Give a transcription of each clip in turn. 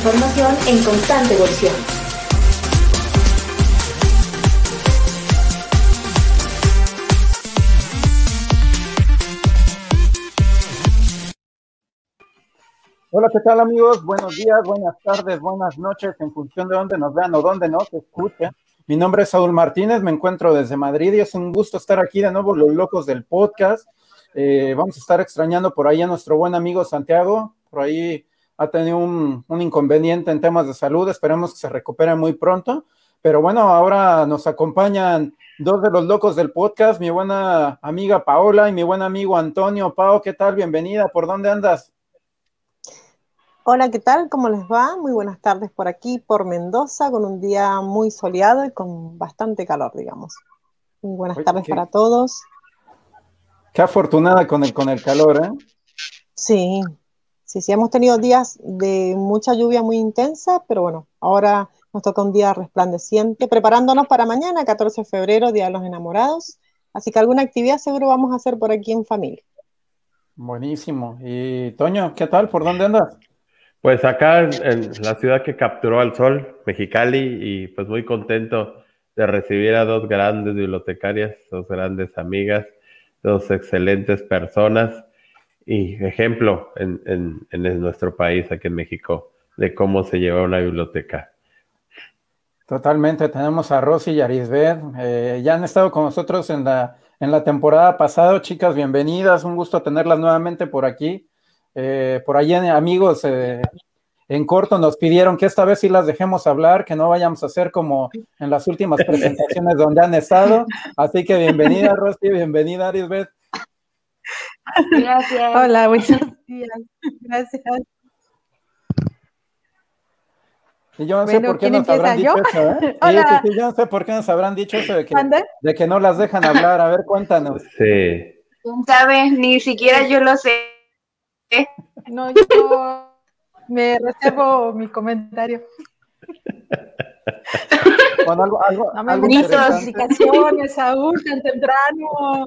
Formación en constante evolución. Hola, ¿qué tal amigos? Buenos días, buenas tardes, buenas noches, en función de dónde nos vean o dónde nos escuchen. Mi nombre es Saúl Martínez, me encuentro desde Madrid y es un gusto estar aquí de nuevo, los locos del podcast. Eh, vamos a estar extrañando por ahí a nuestro buen amigo Santiago, por ahí ha tenido un, inconveniente en temas de salud, esperemos que se recupere muy pronto. Pero bueno, ahora nos acompañan dos de los locos del podcast, mi buena amiga Paola y mi buen amigo Antonio. Pao, ¿qué tal? Bienvenida, ¿por dónde andas? Hola, ¿qué tal? ¿Cómo les va? Muy buenas tardes por aquí, por Mendoza, con un día muy soleado y con bastante calor, digamos. Muy buenas tardes para todos. Qué afortunada con el, con el calor, ¿eh? Sí, sí, sí, hemos tenido días de mucha lluvia muy intensa, pero bueno, ahora nos toca un día resplandeciente, preparándonos para mañana, 14 de febrero, Día de los Enamorados. Así que alguna actividad seguro vamos a hacer por aquí en familia. Buenísimo. Y Toño, ¿qué tal? ¿Por dónde andas? Pues acá en, la ciudad que capturó al sol, Mexicali, y pues muy contento de recibir a dos grandes bibliotecarias, dos grandes amigas, dos excelentes personas y ejemplo en, nuestro país, aquí en México, de cómo se lleva una biblioteca. Totalmente, tenemos a Rosy y Arisbeth, eh, ya han estado con nosotros en la, en la temporada pasada, chicas, bienvenidas, un gusto tenerlas nuevamente por aquí. Eh, por ahí, amigos, eh, en corto nos pidieron que esta vez sí las dejemos hablar, que no vayamos a hacer como en las últimas presentaciones donde han estado. Así que bienvenida, Rosy, bienvenida, Arisbeth. Gracias. Hola, buenos días. Gracias. Y yo no sé por qué nos habrán dicho eso, ¿eh? Hola. Sí, yo no sé por qué nos habrán dicho eso de que, de que no las dejan hablar. A ver, cuéntanos. Sí. ¿Sabes? Ni siquiera yo lo sé. No, yo me reservo mi comentario. Bueno, algo, algo, no me algo Saúl, tan temprano.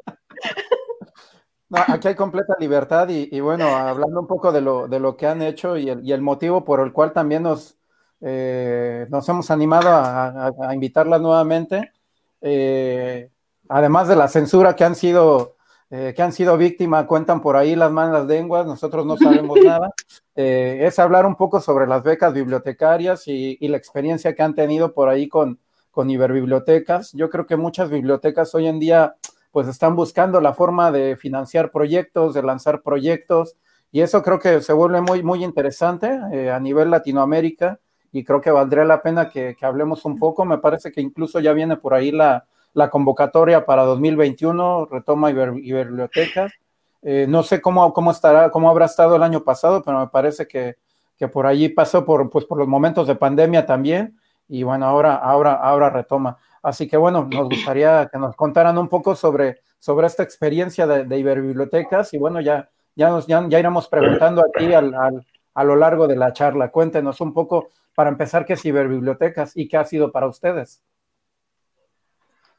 No, aquí hay completa libertad y, bueno, hablando un poco de lo, de lo que han hecho y el, y el motivo por el cual también nos, eh, nos hemos animado a, invitarlas nuevamente, eh, además de la censura que han sido eh, que han sido víctimas, cuentan por ahí las malas lenguas, nosotros no sabemos nada, es hablar un poco sobre las becas bibliotecarias y, y, la experiencia que han tenido por ahí con, con Iberbibliotecas. Yo creo que muchas bibliotecas hoy en día pues están buscando la forma de financiar proyectos, de lanzar proyectos, y eso creo que se vuelve muy, muy interesante eh, a nivel Latinoamérica, y creo que valdría la pena que, hablemos un poco. Me parece que incluso ya viene por ahí la, convocatoria para 2021, retoma Iberbibliotecas. Eh, no sé cómo, cómo estará, cómo habrá estado el año pasado, pero me parece que, que por allí pasó por, pues, por los momentos de pandemia también, y bueno, ahora, ahora, ahora retoma. Así que bueno, nos gustaría que nos contaran un poco sobre, sobre esta experiencia de, de Iberbibliotecas y bueno, ya, ya, nos, ya, iremos preguntando aquí al, a lo largo de la charla. Cuéntenos un poco, para empezar, qué es Iberbibliotecas y qué ha sido para ustedes.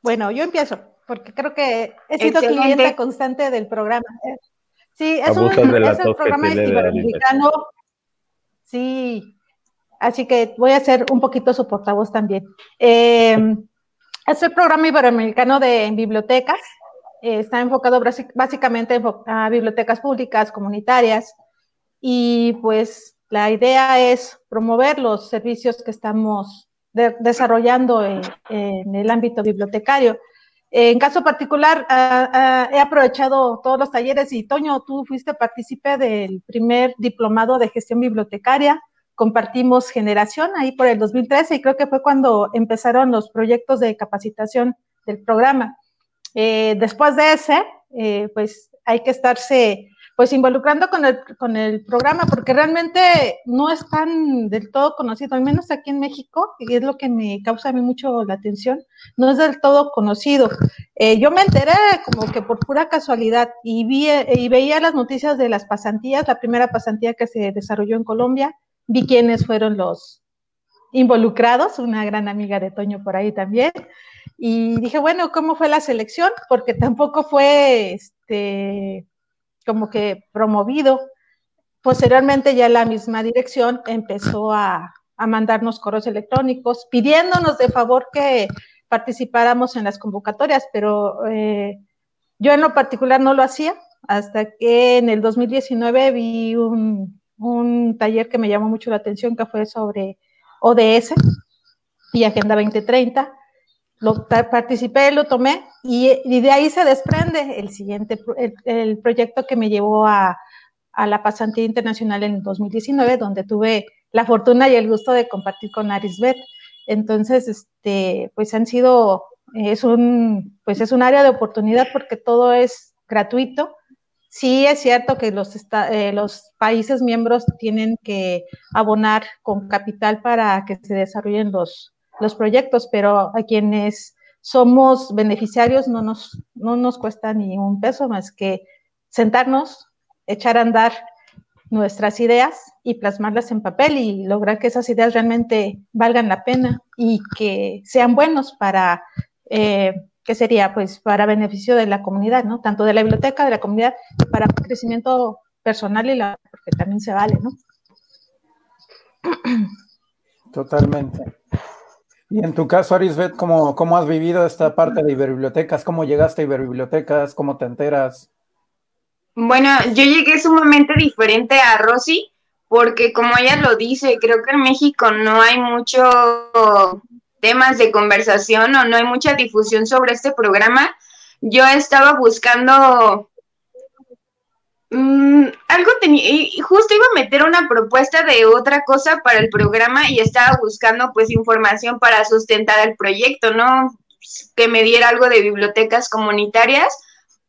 Bueno, yo empiezo, porque creo que he sido cliente constante del programa. Sí, es un, es el programa iberoamericano. Sí, así que voy a ser un poquito su portavoz también. Eh, es el programa iberoamericano de bibliotecas. Eh, está enfocado básicamente a bibliotecas públicas, comunitarias, y pues la idea es promover los servicios que estamos desarrollando en, el ámbito bibliotecario. En caso particular, he aprovechado todos los talleres y Toño, tú fuiste partícipe del primer diplomado de gestión bibliotecaria compartimos generación ahí por el 2013 y creo que fue cuando empezaron los proyectos de capacitación del programa. Eh, después de ese, eh, pues hay que estarse pues involucrando con el, con el programa porque realmente no es tan del todo conocido, al menos aquí en México, y es lo que me causa a mí mucho la atención, no es del todo conocido. Eh, yo me enteré como que por pura casualidad y, vi, y veía las noticias de las pasantías, la primera pasantía que se desarrolló en Colombia, vi quiénes fueron los involucrados, una gran amiga de Toño por ahí también, y dije, bueno, ¿cómo fue la selección? Porque tampoco fue este, como que promovido. posteriormente ya la misma dirección empezó a, mandarnos correos electrónicos pidiéndonos de favor que participáramos en las convocatorias, pero eh, yo en lo particular no lo hacía hasta que en el 2019 vi un, un taller que me llamó mucho la atención que fue sobre ODS y Agenda 2030 lo participé, lo tomé y, de ahí se desprende el siguiente, el, proyecto que me llevó a, la pasantía internacional en 2019, donde tuve la fortuna y el gusto de compartir con Arisbet. Entonces, este, pues han sido, es un, pues es un área de oportunidad porque todo es gratuito. Sí es cierto que los, eh, los países miembros tienen que abonar con capital para que se desarrollen los, los proyectos, pero a quienes somos beneficiarios no nos, no nos cuesta ni un peso más que sentarnos, echar a andar nuestras ideas y plasmarlas en papel y lograr que esas ideas realmente valgan la pena y que sean buenos para, eh, ¿qué sería? Pues para beneficio de la comunidad, ¿no? Tanto de la biblioteca, de la comunidad, para crecimiento personal y la, porque también se vale, ¿no? Totalmente. Y en tu caso, Arisbet, ¿cómo, ¿cómo has vivido esta parte de Iberbibliotecas? ¿Cómo llegaste a Iberbibliotecas? ¿Cómo te enteras? Bueno, yo llegué sumamente diferente a Rosy, porque como ella lo dice, creo que en México no hay muchos temas de conversación o no hay mucha difusión sobre este programa. Yo estaba buscando Mm, algo tenía, y justo iba a meter una propuesta de otra cosa para el programa y estaba buscando pues información para sustentar el proyecto, ¿no? Que me diera algo de bibliotecas comunitarias.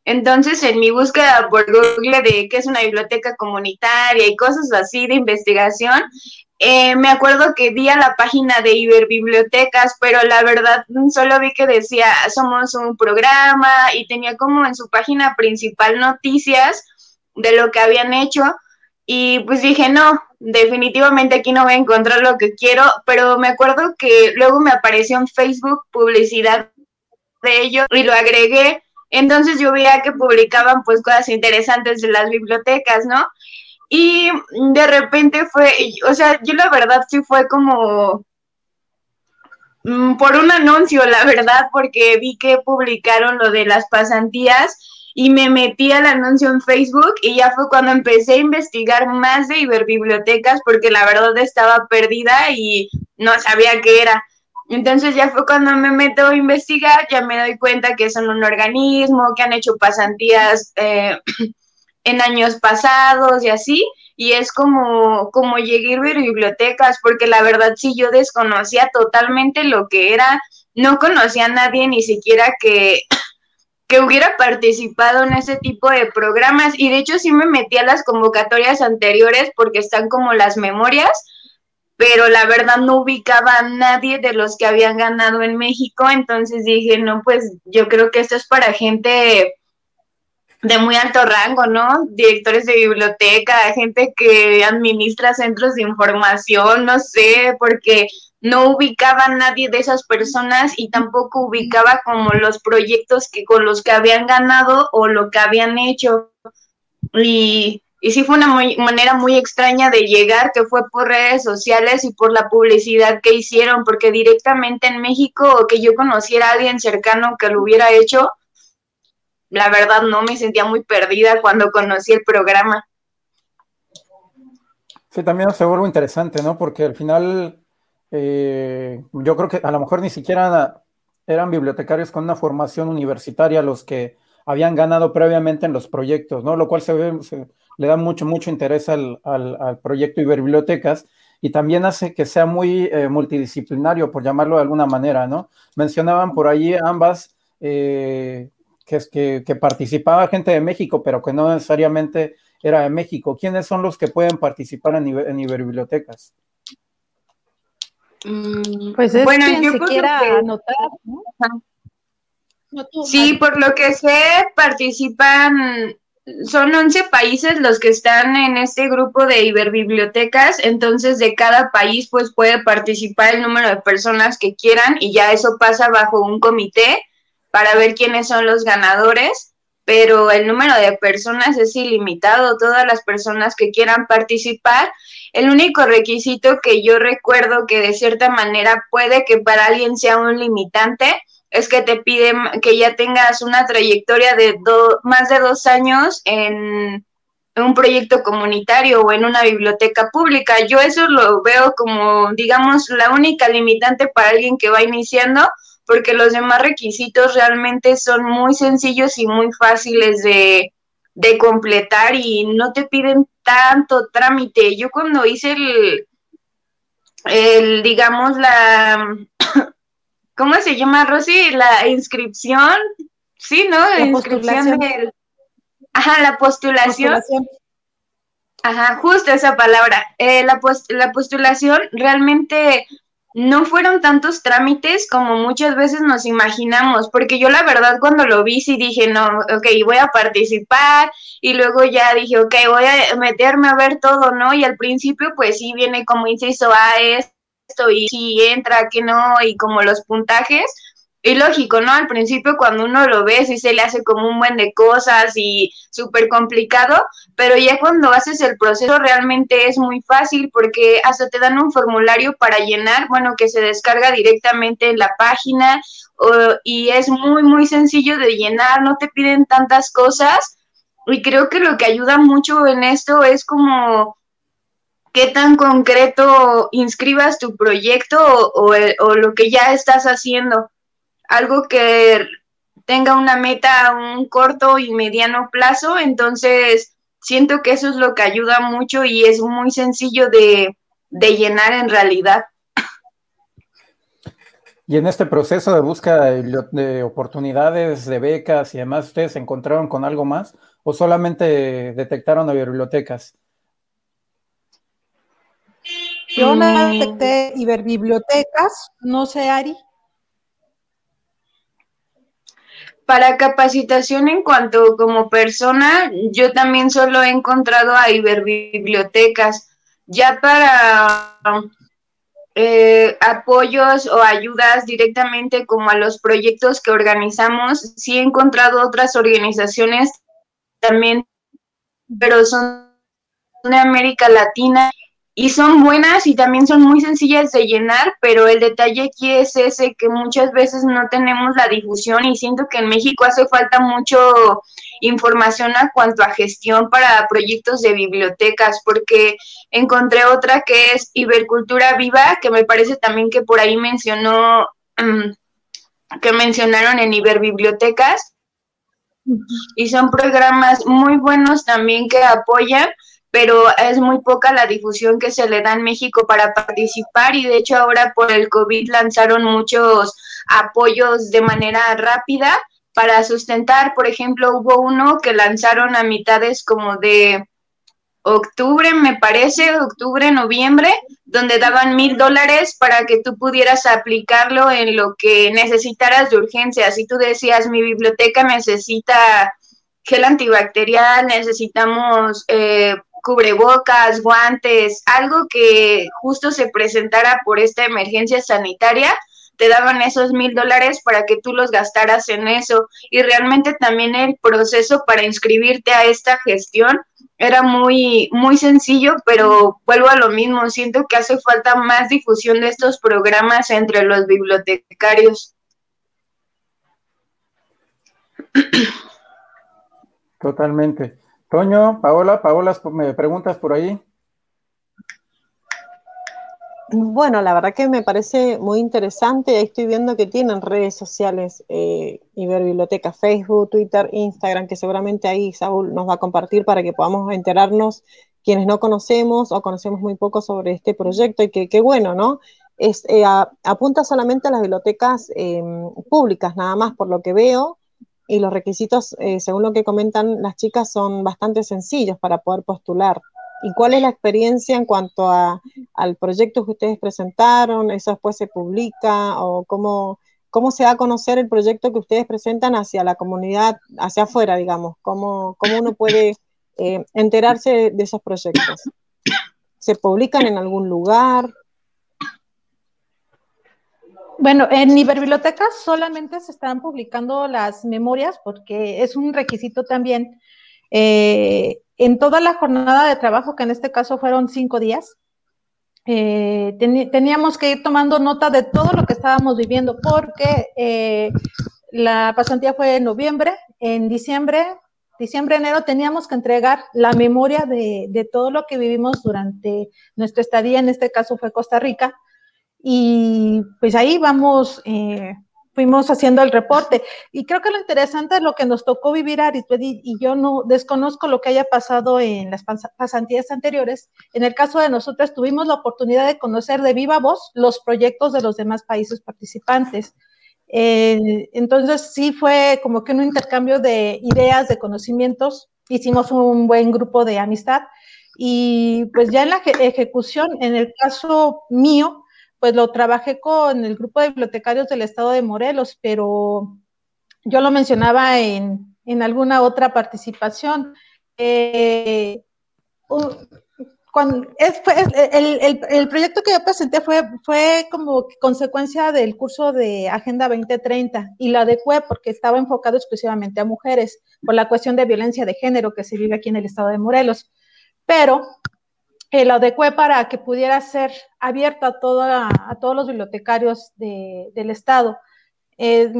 Entonces, en mi búsqueda por Google de qué es una biblioteca comunitaria y cosas así de investigación, eh, me acuerdo que di a la página de Iberbibliotecas, pero la verdad solo vi que decía somos un programa y tenía como en su página principal noticias de lo que habían hecho y pues dije, no, definitivamente aquí no voy a encontrar lo que quiero, pero me acuerdo que luego me apareció en Facebook publicidad de ello y lo agregué, entonces yo veía que publicaban pues cosas interesantes de las bibliotecas, ¿no? Y de repente fue, o sea, yo la verdad sí fue como mm, por un anuncio, la verdad, porque vi que publicaron lo de las pasantías y me metí al anuncio en Facebook y ya fue cuando empecé a investigar más de Iberbibliotecas porque la verdad estaba perdida y no sabía qué era. Entonces ya fue cuando me meto a investigar, ya me doy cuenta que son un organismo, que han hecho pasantías eh, en años pasados y así, y es como, como llegué a bibliotecas, porque la verdad sí yo desconocía totalmente lo que era, no conocía a nadie ni siquiera que que hubiera participado en ese tipo de programas y de hecho sí me metí a las convocatorias anteriores porque están como las memorias, pero la verdad no ubicaba a nadie de los que habían ganado en México, entonces dije, no, pues yo creo que esto es para gente de muy alto rango, ¿no? Directores de biblioteca, gente que administra centros de información, no sé, porque no ubicaba a nadie de esas personas y tampoco ubicaba como los proyectos que con los que habían ganado o lo que habían hecho. Y, y sí fue una manera muy extraña de llegar, que fue por redes sociales y por la publicidad que hicieron, porque directamente en México o que yo conociera a alguien cercano que lo hubiera hecho, la verdad no me sentía muy perdida cuando conocí el programa. Sí, también se vuelve interesante, ¿no? Porque al final eh, yo creo que a lo mejor ni siquiera eran bibliotecarios con una formación universitaria los que habían ganado previamente en los proyectos, ¿no? Lo cual se, ve, le da mucho, mucho interés al, al, proyecto Iberbibliotecas y también hace que sea muy eh, multidisciplinario, por llamarlo de alguna manera, ¿no? Mencionaban por ahí ambas eh, que, que, que participaba gente de México, pero que no necesariamente era de México. ¿Quiénes son los que pueden participar en, en Iberbibliotecas? Mm, pues es bueno, yo anotar, sí, por lo que sé, participan, son 11 países los que están en este grupo de iberbibliotecas, entonces de cada país pues puede participar el número de personas que quieran y ya eso pasa bajo un comité para ver quiénes son los ganadores. pero el número de personas es ilimitado, todas las personas que quieran participar. El único requisito que yo recuerdo que de cierta manera puede que para alguien sea un limitante es que te piden que ya tengas una trayectoria de más de dos años en un proyecto comunitario o en una biblioteca pública. Yo eso lo veo como, digamos, la única limitante para alguien que va iniciando, porque los demás requisitos realmente son muy sencillos y muy fáciles de, completar y no te piden tanto trámite. Yo cuando hice el, el digamos, la, ¿cómo se llama, Rosy? La inscripción, sí, ¿no? La, inscripción del Ajá, la postulación. Ajá, justo esa palabra. Eh, la, la postulación realmente no fueron tantos trámites como muchas veces nos imaginamos, porque yo la verdad cuando lo vi sí dije, no, ok, voy a participar y luego ya dije, ok, voy a meterme a ver todo, ¿no? Y al principio pues sí viene como inciso A esto y si entra, que no, y como los puntajes, y lógico, ¿no? Al principio cuando uno lo ve, sí se le hace como un buen de cosas y súper complicado, pero ya cuando haces el proceso realmente es muy fácil porque hasta te dan un formulario para llenar, bueno, que se descarga directamente en la página y es muy, muy sencillo de llenar, no te piden tantas cosas y creo que lo que ayuda mucho en esto es como qué tan concreto inscribas tu proyecto o, o lo que ya estás haciendo algo que tenga una meta a un corto y mediano plazo, entonces siento que eso es lo que ayuda mucho y es muy sencillo de, llenar en realidad. Y en este proceso de búsqueda de oportunidades, de becas y demás, ¿ustedes se encontraron con algo más o solamente detectaron a bibliotecas? Yo no detecté bibliotecas, no sé, Ari. Para capacitación en cuanto como persona, yo también solo he encontrado a bibliotecas. Ya para eh, apoyos o ayudas directamente como a los proyectos que organizamos, sí he encontrado otras organizaciones también, pero son de América Latina y son buenas y también son muy sencillas de llenar, pero el detalle aquí es ese que muchas veces no tenemos la difusión y siento que en México hace falta mucho información a cuanto a gestión para proyectos de bibliotecas, porque encontré otra que es Ibercultura Viva, que me parece también que por ahí mencionó, mm, que mencionaron en Iberbibliotecas, y son programas muy buenos también que apoyan pero es muy poca la difusión que se le da en México para participar y de hecho ahora por el COVID lanzaron muchos apoyos de manera rápida para sustentar, por ejemplo, hubo uno que lanzaron a mitades como de octubre, me parece, octubre, noviembre, donde daban mil dólares para que tú pudieras aplicarlo en lo que necesitaras de urgencia. Si tú decías, mi biblioteca necesita gel antibacterial, necesitamos eh, cubrebocas, guantes, algo que justo se presentara por esta emergencia sanitaria, te daban esos mil dólares para que tú los gastaras en eso. Y realmente también el proceso para inscribirte a esta gestión era muy, muy sencillo, pero vuelvo a lo mismo, siento que hace falta más difusión de estos programas entre los bibliotecarios. Totalmente. Toño, Paola, Paola, me preguntas por ahí. Bueno, la verdad que me parece muy interesante. Estoy viendo que tienen redes sociales, eh, Biblioteca, Facebook, Twitter, Instagram, que seguramente ahí Saúl nos va a compartir para que podamos enterarnos quienes no conocemos o conocemos muy poco sobre este proyecto y que bueno, ¿no? Es, eh, apunta solamente a las bibliotecas em, públicas, nada más por lo que veo, y los requisitos, eh, según lo que comentan las chicas, son bastante sencillos para poder postular. ¿Y cuál es la experiencia en cuanto a, al proyecto que ustedes presentaron? ¿Eso después se publica? ¿O cómo, cómo se da a conocer el proyecto que ustedes presentan hacia la comunidad, hacia afuera, digamos? ¿Cómo, cómo uno puede eh, enterarse de esos proyectos? ¿Se publican en algún lugar? Bueno, en Iberbibliotecas solamente se están publicando las memorias porque es un requisito también. Eh, en toda la jornada de trabajo, que en este caso fueron cinco días, eh, teníamos que ir tomando nota de todo lo que estábamos viviendo porque eh, la pasantía fue en noviembre, en diciembre, diciembre, enero teníamos que entregar la memoria de, de todo lo que vivimos durante nuestra estadía, en este caso fue Costa Rica, y pues ahí vamos, eh, fuimos haciendo el reporte. Y creo que lo interesante es lo que nos tocó vivir Aritwed y yo no desconozco lo que haya pasado en las pasantías anteriores. En el caso de nosotras tuvimos la oportunidad de conocer de viva voz los proyectos de los demás países participantes. Eh, entonces sí fue como que un intercambio de ideas, de conocimientos. Hicimos un buen grupo de amistad. Y pues ya en la ejecución, en el caso mío, pues lo trabajé con el grupo de bibliotecarios del estado de Morelos, pero yo lo mencionaba en, alguna otra participación. Eh, cuando el, proyecto que yo presenté fue, fue como consecuencia del curso de Agenda 2030 y la adecué porque estaba enfocado exclusivamente a mujeres por la cuestión de violencia de género que se vive aquí en el estado de Morelos. Pero eh, lo adecué para que pudiera ser abierto a, a todos los bibliotecarios del Estado. Eh,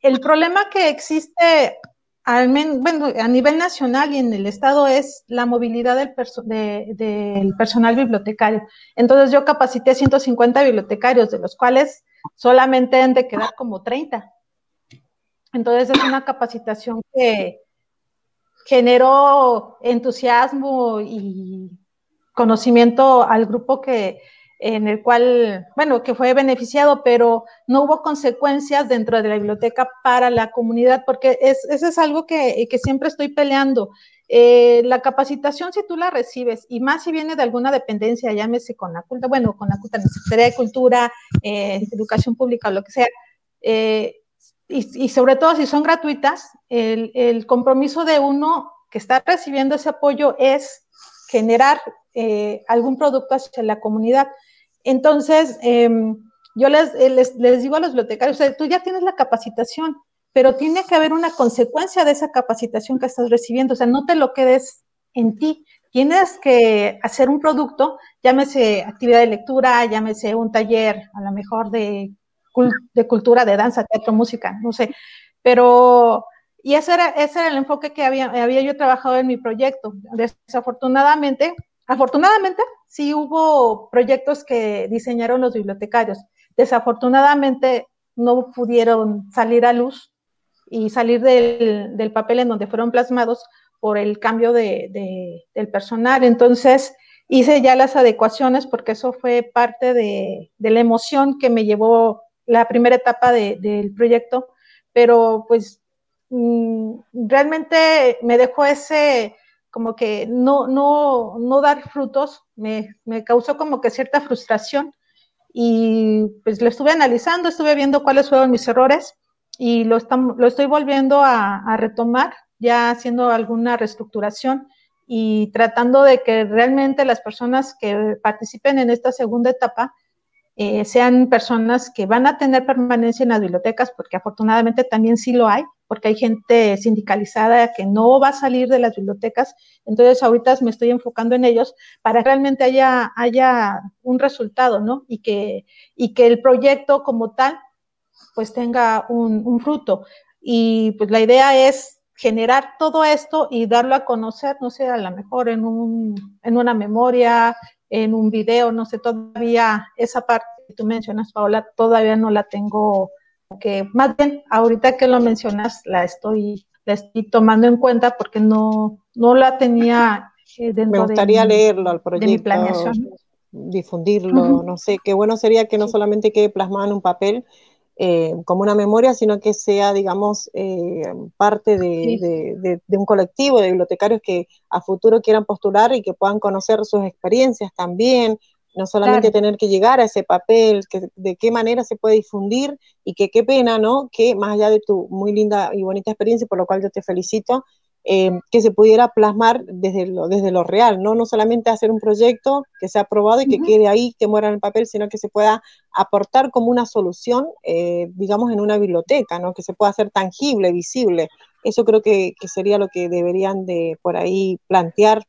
el problema que existe bueno, a nivel nacional y en el Estado es la movilidad del, del personal bibliotecario. Entonces yo capacité 150 bibliotecarios, de los cuales solamente han de quedar como 30. Entonces es una capacitación que generó entusiasmo y conocimiento al grupo que en el cual, bueno, que fue beneficiado, pero no hubo consecuencias dentro de la biblioteca para la comunidad, porque es, eso es algo que, que siempre estoy peleando. Eh, la capacitación, si tú la recibes, y más si viene de alguna dependencia, llámese con la culta, bueno, con la culta, Secretaría de Cultura, eh, Educación Pública, lo que sea, eh, y, y, sobre todo si son gratuitas, el, el compromiso de uno que está recibiendo ese apoyo es generar eh, algún producto hacia la comunidad. Entonces, em, yo eh, les, les, digo a los bibliotecarios, tú ya tienes la capacitación, pero tiene que haber una consecuencia de esa capacitación que estás recibiendo, o sea, no te lo quedes en ti, tienes que hacer un producto, llámese actividad de lectura, llámese un taller, a lo mejor de, de cultura, de danza, teatro, música, no sé, pero y ese era, ese era el enfoque que había, había yo trabajado en mi proyecto. Desafortunadamente, afortunadamente, sí hubo proyectos que diseñaron los bibliotecarios. Desafortunadamente, no pudieron salir a luz y salir del, del papel en donde fueron plasmados por el cambio de, de, del personal. Entonces, hice ya las adecuaciones porque eso fue parte de, de la emoción que me llevó la primera etapa del proyecto, pero pues realmente me dejó ese, como que no, no, no dar frutos, me, me causó como que cierta frustración y pues lo estuve analizando, estuve viendo cuáles fueron mis errores y lo, lo estoy volviendo a, a, retomar, ya haciendo alguna reestructuración y tratando de que realmente las personas que participen en esta segunda etapa eh, sean personas que van a tener permanencia en las bibliotecas, porque afortunadamente también sí lo hay, porque hay gente sindicalizada que no va a salir de las bibliotecas. Entonces, ahorita me estoy enfocando en ellos para que realmente haya, haya un resultado, ¿no? Y que, y que el proyecto como tal, pues tenga un, fruto. Y pues la idea es generar todo esto y darlo a conocer, no sé, a lo mejor en, un, en una memoria, en un video, no sé, todavía esa parte que tú mencionas, Paola, todavía no la tengo, que más bien ahorita que lo mencionas, la estoy, la estoy tomando en cuenta porque no, no la tenía eh, dentro Me gustaría leerlo al proyecto, de mi planeación. difundirlo, no sé, qué bueno sería que no solamente quede plasmado en un papel, eh, como una memoria, sino que sea, digamos, eh, parte de, un colectivo de bibliotecarios que a futuro quieran postular y que puedan conocer sus experiencias también, no solamente tener que llegar a ese papel, que, de qué manera se puede difundir y que qué pena, ¿no? Que más allá de tu muy linda y bonita experiencia, por lo cual yo te felicito, eh, que se pudiera plasmar desde lo, desde lo real, ¿no? No solamente hacer un proyecto que sea aprobado y que quede ahí, que muera en el papel, sino que se pueda aportar como una solución, eh, digamos, en una biblioteca, ¿no? Que se pueda hacer tangible, visible. Eso creo que, sería lo que deberían de por ahí plantear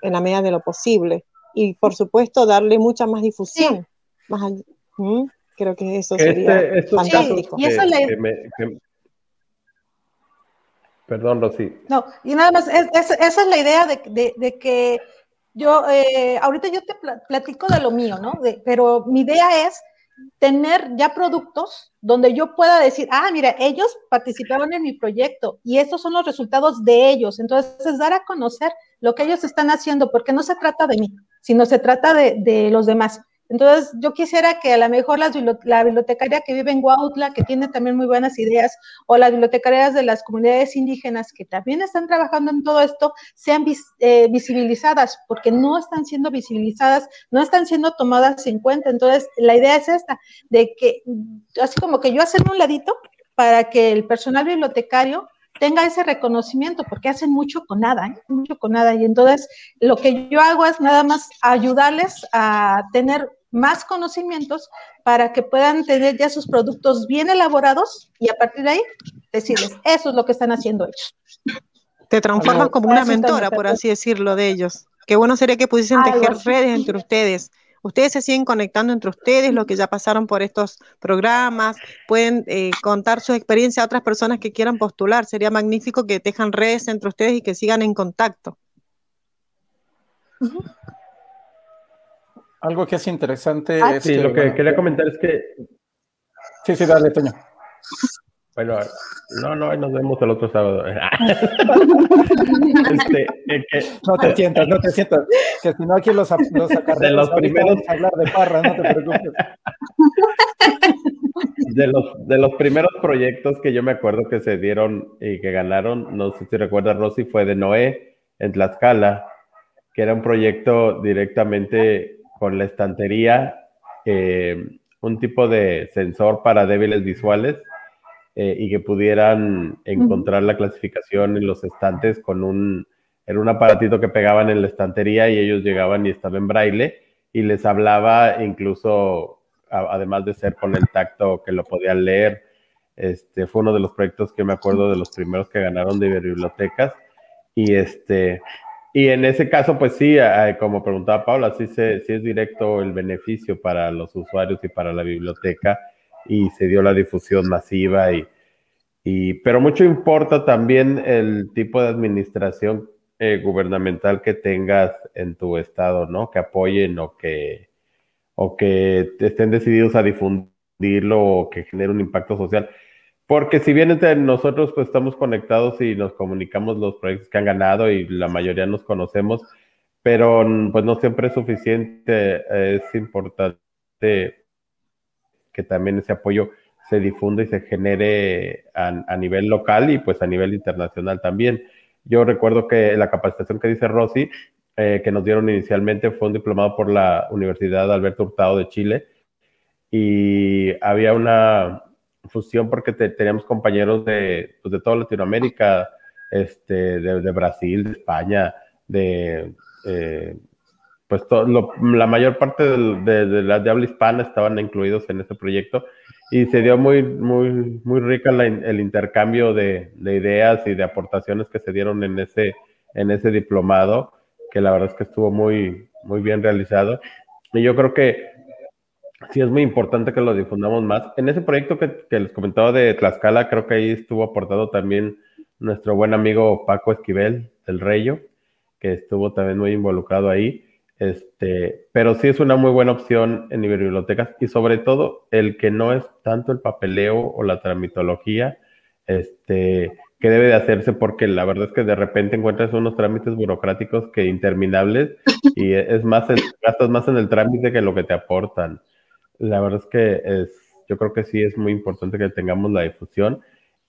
en la medida de lo posible. Y por supuesto, darle mucha más difusión. Más, Creo que eso este, sería fantástico. y eso le... Perdón, Rosy. No, y nada más, esa es la idea de, que yo, eh, ahorita yo te platico de lo mío, ¿no? pero mi idea es tener ya productos donde yo pueda decir, ah, mira, ellos participaron en mi proyecto y estos son los resultados de ellos. Entonces, es dar a conocer lo que ellos están haciendo, porque no se trata de mí, sino se trata de, de los demás. Entonces, yo quisiera que a lo mejor la bibliotecaria que vive en Huautla, que tiene también muy buenas ideas, o las bibliotecarias de las comunidades indígenas que también están trabajando en todo esto, sean eh, visibilizadas, porque no están siendo visibilizadas, no están siendo tomadas en cuenta. Entonces, la idea es esta, de que, así como que yo hacerme un ladito para que el personal bibliotecario tenga ese reconocimiento, porque hacen mucho con nada, ¿eh? mucho con nada. Y entonces lo que yo hago es nada más ayudarles a tener más conocimientos para que puedan tener ya sus productos bien elaborados y a partir de ahí decirles, eso es lo que están haciendo ellos. Te transformas como una mentora, por así decirlo, de ellos. Qué bueno sería que pudiesen tejer redes entre ustedes. Ustedes se siguen conectando entre ustedes, los que ya pasaron por estos programas, pueden eh, contar su experiencia a otras personas que quieran postular. Sería magnífico que tejan redes entre ustedes y que sigan en contacto. Algo que es interesante ah, Sí, lo que quería comentar es que... Sí, sí, dale, Toño. Bueno, no, no, nos vemos el otro sábado. este, no te sientas, no te sientas. Que si no, aquí los, los De los primeros. hablar de parra, no te preocupes. De los, de los primeros proyectos que yo me acuerdo que se dieron y que ganaron, no sé si recuerdas, Rosy, fue de Noé en Tlaxcala, que era un proyecto directamente con la estantería, eh, un tipo de sensor para débiles visuales eh, y que pudieran encontrar la clasificación en los estantes con un, era un aparatito que pegaban en la estantería y ellos llegaban y estaba en braille y les hablaba incluso, además de ser con el tacto que lo podían leer. Este fue uno de los proyectos que me acuerdo de los primeros que ganaron de bibliotecas y este y en ese caso, pues sí, como preguntaba Paula, sí, se, sí es directo el beneficio para los usuarios y para la biblioteca y se dio la difusión masiva y, y pero mucho importa también el tipo de administración eh, gubernamental que tengas en tu estado, ¿no? Que apoyen o que, o que estén decididos a difundirlo o que genere un impacto social. Porque si bien entre nosotros pues estamos conectados y nos comunicamos los proyectos que han ganado y la mayoría nos conocemos, pero pues no siempre es suficiente, es importante que también ese apoyo se difunda y se genere a, nivel local y pues a nivel internacional también. Yo recuerdo que la capacitación que dice Rosy, eh, que nos dieron inicialmente, fue un diplomado por la Universidad Alberto Hurtado de Chile y había una, fusión porque teníamos compañeros de, pues, de toda Latinoamérica, este, de, Brasil, de España, de, eh, pues la mayor parte de, de, de habla hispana estaban incluidos en este proyecto y se dio muy, muy, muy rica el intercambio de, ideas y de aportaciones que se dieron en ese, en ese diplomado, que la verdad es que estuvo muy, muy bien realizado. Y yo creo que sí es muy importante que lo difundamos más. En ese proyecto que, les comentaba de Tlaxcala, creo que ahí estuvo aportado también nuestro buen amigo Paco Esquivel del Reyo, que estuvo también muy involucrado ahí. Este, pero sí es una muy buena opción en bibliotecas y sobre todo el que no es tanto el papeleo o la tramitología, este, que debe de hacerse porque la verdad es que de repente encuentras unos trámites burocráticos que interminables y es más, gastas más en el trámite que lo que te aportan la verdad es que es, yo creo que sí es muy importante que tengamos la difusión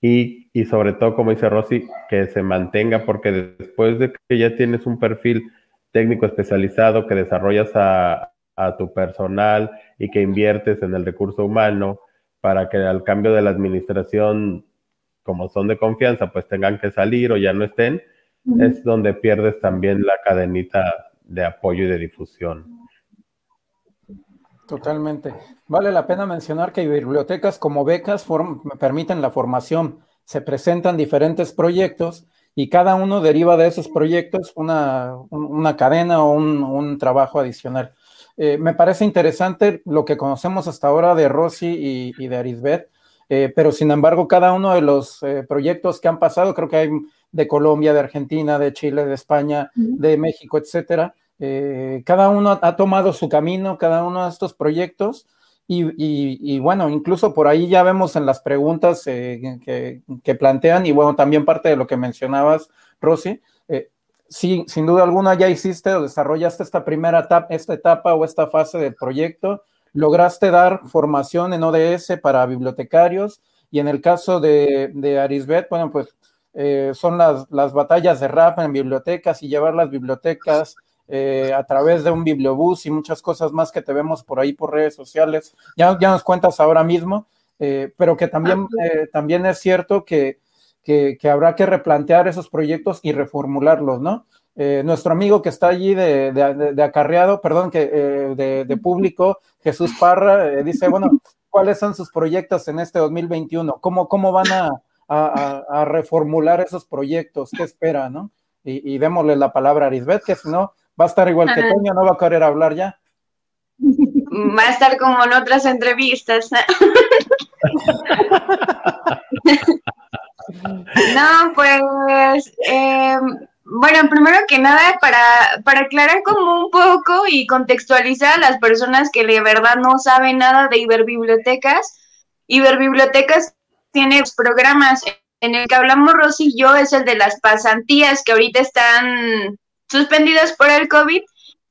y, y sobre todo, como dice Rosy, que se mantenga, porque después de que ya tienes un perfil técnico especializado, que desarrollas a, a tu personal y que inviertes en el recurso humano para que al cambio de la administración, como son de confianza, pues tengan que salir o ya no estén, es donde pierdes también la cadenita de apoyo y de difusión. Totalmente. Vale la pena mencionar que bibliotecas como becas permiten la formación. Se presentan diferentes proyectos y cada uno deriva de esos proyectos una, cadena o un, trabajo adicional. Eh, me parece interesante lo que conocemos hasta ahora de Rosy y, de Arisbet, eh, pero sin embargo, cada uno de los eh, proyectos que han pasado, creo que hay de Colombia, de Argentina, de Chile, de España, de México, etcétera, cada uno ha tomado su camino, cada uno de estos proyectos. Y, bueno, incluso por ahí ya vemos en las preguntas que, que, plantean, y bueno, también parte de lo que mencionabas, Rosy, sí, sin duda alguna ya hiciste o desarrollaste esta primera etapa, esta etapa o esta fase del proyecto, lograste dar formación en ODS para bibliotecarios y en el caso de, de Arisbet, bueno, pues eh, son las, las, batallas de rap en bibliotecas y llevar las bibliotecas eh, a través de un bibliobús y muchas cosas más que te vemos por ahí por redes sociales. Ya, ya nos cuentas ahora mismo, eh, pero que también, también es cierto que que, habrá que replantear esos proyectos y reformularlos, ¿no? Eh, nuestro amigo que está allí de, acarreado, perdón, que eh, de, público, Jesús Parra, eh, dice, bueno, ¿cuáles son sus proyectos en este 2021? ¿Cómo, cómo van a, reformular esos proyectos? ¿Qué espera, no? Y, démosle la palabra a Arisbet, que si no, va a estar igual que Toño, no va a querer hablar ya. Va a estar como en otras entrevistas. No, pues, eh, bueno, primero que nada, para, para aclarar como un poco y contextualizar a las personas que de verdad no saben nada de Iberbibliotecas, Iberbibliotecas tiene programas en el que hablamos Rosy y yo, es el de las pasantías que ahorita están suspendidas por el COVID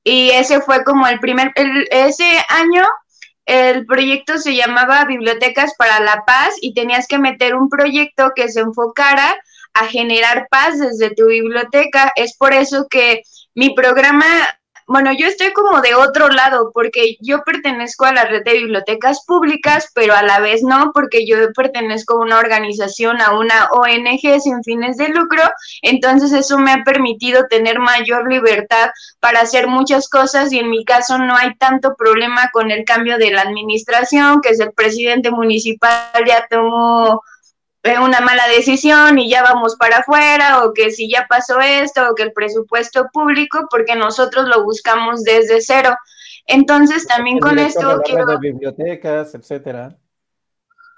y ese fue como el primer, ese año el proyecto se llamaba Bibliotecas para la Paz y tenías que meter un proyecto que se enfocara a generar paz desde tu biblioteca. Es por eso que mi programa bueno, yo estoy como de otro lado, porque yo pertenezco a la red de bibliotecas públicas, pero a la vez no, porque yo pertenezco a una organización, a una ONG sin fines de lucro, entonces eso me ha permitido tener mayor libertad para hacer muchas cosas y en mi caso no hay tanto problema con el cambio de la administración, que es el presidente municipal ya tomó una mala decisión y ya vamos para afuera, o que si ya pasó esto, o que el presupuesto público, porque nosotros lo buscamos desde cero. Entonces, también con esto quiero... De bibliotecas, etcétera.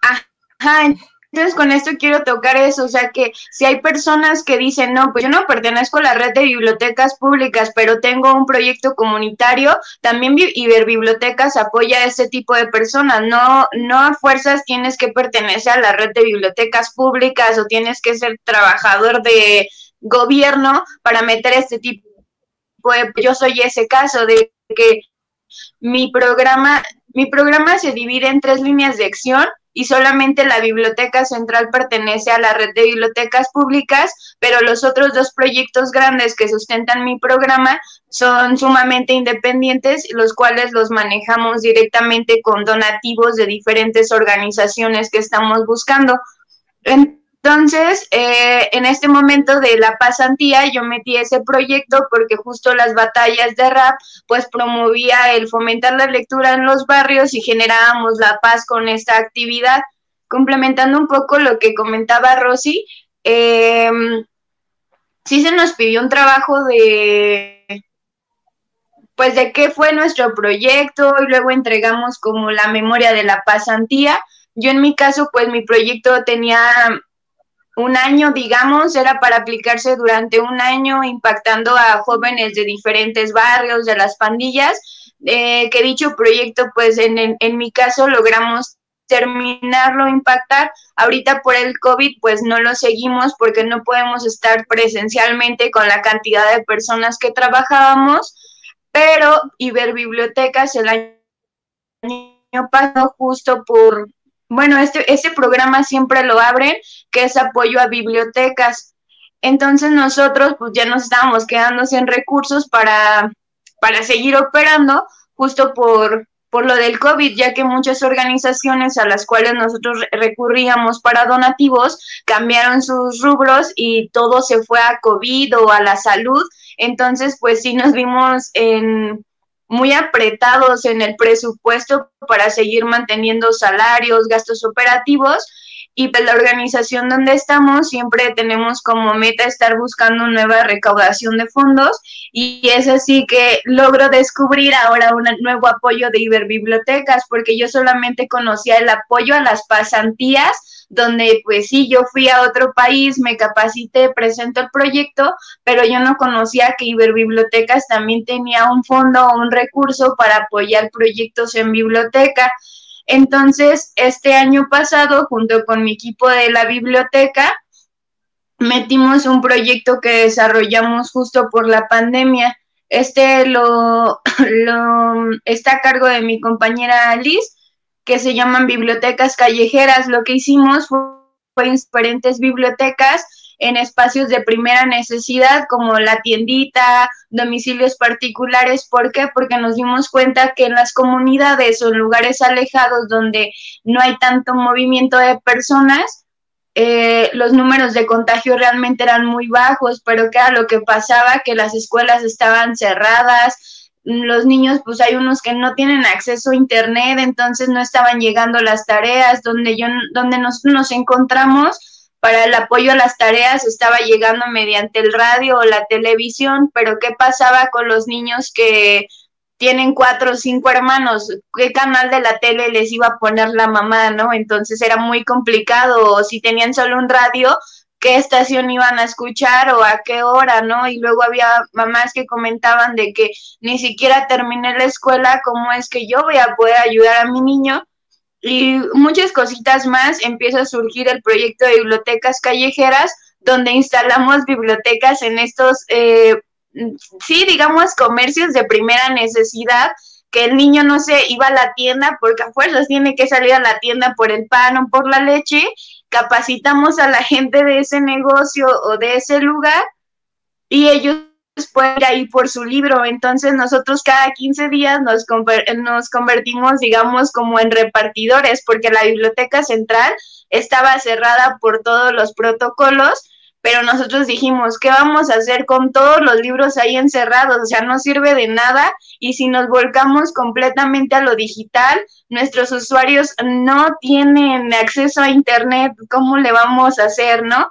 Ajá, entonces con esto quiero tocar eso, o sea que si hay personas que dicen, no, pues yo no pertenezco a la red de bibliotecas públicas, pero tengo un proyecto comunitario, también Iberbibliotecas apoya a este tipo de personas, no, no a fuerzas tienes que pertenecer a la red de bibliotecas públicas o tienes que ser trabajador de gobierno para meter este tipo de... Yo soy ese caso de que mi programa, mi programa se divide en tres líneas de acción y solamente la Biblioteca Central pertenece a la red de bibliotecas públicas, pero los otros dos proyectos grandes que sustentan mi programa son sumamente independientes, los cuales los manejamos directamente con donativos de diferentes organizaciones que estamos buscando. Entonces, eh, en este momento de la pasantía, yo metí ese proyecto porque justo las batallas de rap, pues promovía el fomentar la lectura en los barrios y generábamos la paz con esta actividad. Complementando un poco lo que comentaba Rosy, em, sí se nos pidió un trabajo de, pues de qué fue nuestro proyecto y luego entregamos como la memoria de la pasantía. Yo en mi caso, pues mi proyecto tenía un año, digamos, era para aplicarse durante un año impactando a jóvenes de diferentes barrios, de las pandillas, eh, que dicho proyecto, pues en, en, mi caso logramos terminarlo, impactar. Ahorita por el COVID, pues no lo seguimos porque no podemos estar presencialmente con la cantidad de personas que trabajábamos, pero Iber Bibliotecas el año pasado, justo por bueno, este, este programa siempre lo abren, que es apoyo a bibliotecas. Entonces nosotros pues ya nos estábamos quedando sin recursos para, para seguir operando, justo por, por lo del COVID, ya que muchas organizaciones a las cuales nosotros recurríamos para donativos cambiaron sus rubros y todo se fue a COVID o a la salud. Entonces, pues sí nos vimos en muy apretados en el presupuesto para seguir manteniendo salarios, gastos operativos. Y pues la organización donde estamos siempre tenemos como meta estar buscando nueva recaudación de fondos. Y es así que logro descubrir ahora un nuevo apoyo de Iberbibliotecas porque yo solamente conocía el apoyo a las pasantías donde pues sí, yo fui a otro país, me capacité, presento el proyecto, pero yo no conocía que Iberbibliotecas también tenía un fondo o un recurso para apoyar proyectos en biblioteca. Entonces, este año pasado, junto con mi equipo de la biblioteca, metimos un proyecto que desarrollamos justo por la pandemia. Este lo, está a cargo de mi compañera Alice, que se llaman bibliotecas callejeras. Lo que hicimos fue, fue diferentes bibliotecas en espacios de primera necesidad como la tiendita, domicilios particulares. ¿Por qué? Porque nos dimos cuenta que en las comunidades o en lugares alejados donde no hay tanto movimiento de personas, eh, los números de contagio realmente eran muy bajos, pero ¿qué era lo que pasaba? Que las escuelas estaban cerradas, los niños, pues hay unos que no tienen acceso a internet, entonces no estaban llegando las tareas, donde yo, donde nos, nos encontramos, para el apoyo a las tareas estaba llegando mediante el radio o la televisión, pero ¿qué pasaba con los niños que tienen cuatro o cinco hermanos? ¿Qué canal de la tele les iba a poner la mamá, no? Entonces era muy complicado, o si tenían solo un radio, qué estación iban a escuchar o a qué hora, ¿no? Y luego había mamás que comentaban de que ni siquiera terminé la escuela, ¿cómo es que yo voy a poder ayudar a mi niño? y muchas cositas más, empieza a surgir el proyecto de bibliotecas callejeras, donde instalamos bibliotecas en estos, eh, sí, digamos, comercios de primera necesidad, que el niño no se iba a la tienda porque a fuerzas tiene que salir a la tienda por el pan o por la leche, capacitamos a la gente de ese negocio o de ese lugar y ellos pueden ir ahí por su libro. Entonces nosotros cada 15 días nos, nos convertimos, digamos, como en repartidores, porque la biblioteca central estaba cerrada por todos los protocolos, pero nosotros dijimos, ¿qué vamos a hacer con todos los libros ahí encerrados? O sea, no sirve de nada y si nos volcamos completamente a lo digital, nuestros usuarios no tienen acceso a Internet, ¿cómo le vamos a hacer, no?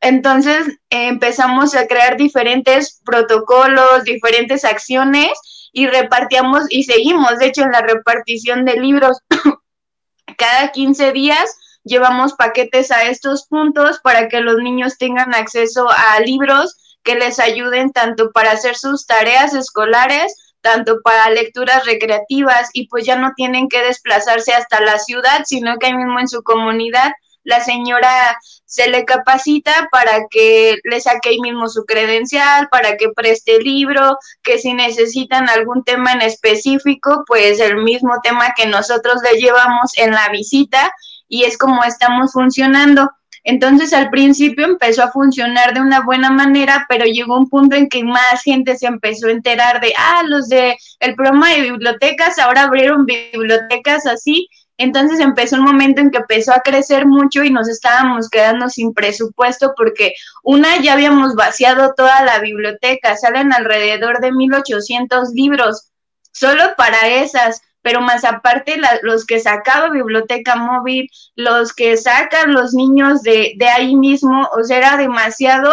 Entonces empezamos a crear diferentes protocolos, diferentes acciones y repartíamos y seguimos, de hecho, en la repartición de libros. Cada 15 días llevamos paquetes a estos puntos para que los niños tengan acceso a libros que les ayuden tanto para hacer sus tareas escolares, tanto para lecturas recreativas y pues ya no tienen que desplazarse hasta la ciudad, sino que ahí mismo en su comunidad la señora se le capacita para que le saque ahí mismo su credencial, para que preste libro, que si necesitan algún tema en específico, pues el mismo tema que nosotros le llevamos en la visita y es como estamos funcionando. Entonces al principio empezó a funcionar de una buena manera, pero llegó un punto en que más gente se empezó a enterar de, ah, los de el programa de bibliotecas ahora abrieron bibliotecas así entonces empezó un momento en que empezó a crecer mucho y nos estábamos quedando sin presupuesto porque una ya habíamos vaciado toda la biblioteca, salen alrededor de 1800 libros solo para esas, pero más aparte los que sacaba biblioteca móvil, los que sacan los niños de, de ahí mismo, o sea, era demasiado.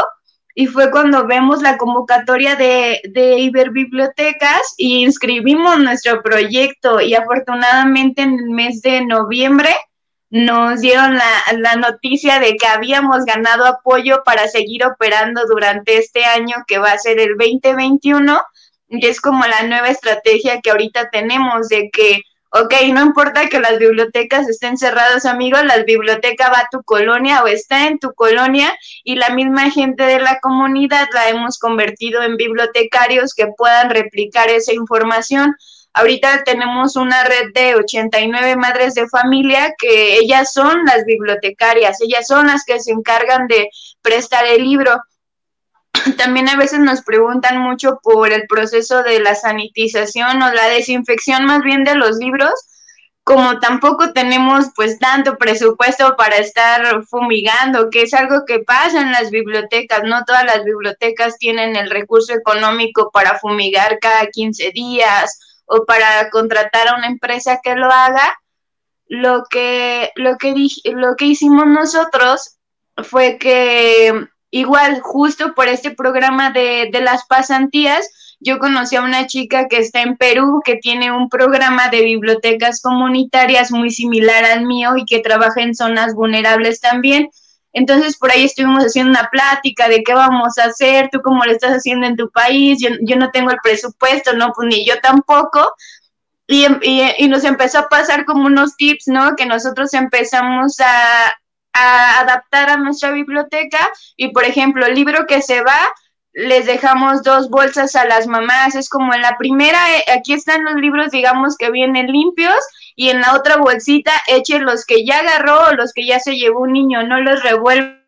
Y fue cuando vemos la convocatoria de, de Iberbibliotecas y inscribimos nuestro proyecto. Y afortunadamente en el mes de noviembre nos dieron la, la, noticia de que habíamos ganado apoyo para seguir operando durante este año que va a ser el 2021 y es como la nueva estrategia que ahorita tenemos de que Ok, no importa que las bibliotecas estén cerradas, amigos, la biblioteca va a tu colonia o está en tu colonia y la misma gente de la comunidad la hemos convertido en bibliotecarios que puedan replicar esa información. Ahorita tenemos una red de 89 madres de familia que ellas son las bibliotecarias, ellas son las que se encargan de prestar el libro. También a veces nos preguntan mucho por el proceso de la sanitización o la desinfección más bien de los libros como tampoco tenemos pues tanto presupuesto para estar fumigando, que es algo que pasa en las bibliotecas, no todas las bibliotecas tienen el recurso económico para fumigar cada 15 días o para contratar a una empresa que lo haga. Lo que, lo que, lo que hicimos nosotros fue que igual justo por este programa de, de las pasantías, yo conocí a una chica que está en Perú, que tiene un programa de bibliotecas comunitarias muy similar al mío y que trabaja en zonas vulnerables también. Entonces por ahí estuvimos haciendo una plática de qué vamos a hacer, tú cómo lo estás haciendo en tu país, yo, yo no tengo el presupuesto, no, pues ni yo tampoco. Y, y, nos empezó a pasar como unos tips, ¿no? Que nosotros empezamos a, a adaptar a nuestra biblioteca y, por ejemplo, el libro que se va, les dejamos dos bolsas a las mamás. Es como en la primera, eh, aquí están los libros, digamos, que vienen limpios, y en la otra bolsita eche los que ya agarró o los que ya se llevó un niño, no los revuelvamos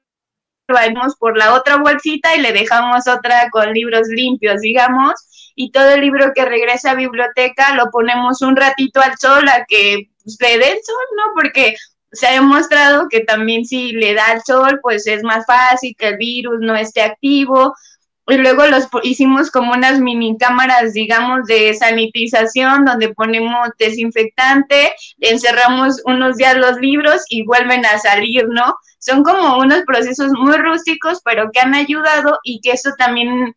por la otra bolsita y le dejamos otra con libros limpios, digamos, y todo el libro que regresa a biblioteca lo ponemos un ratito al sol a que pues, le dé el sol, ¿no? Porque se ha demostrado que también si le da el sol, pues es más fácil que el virus no esté activo y luego los hicimos como unas mini cámaras, digamos, de sanitización, donde ponemos desinfectante, encerramos unos días los libros y vuelven a salir, ¿no? Son como unos procesos muy rústicos, pero que han ayudado y que eso también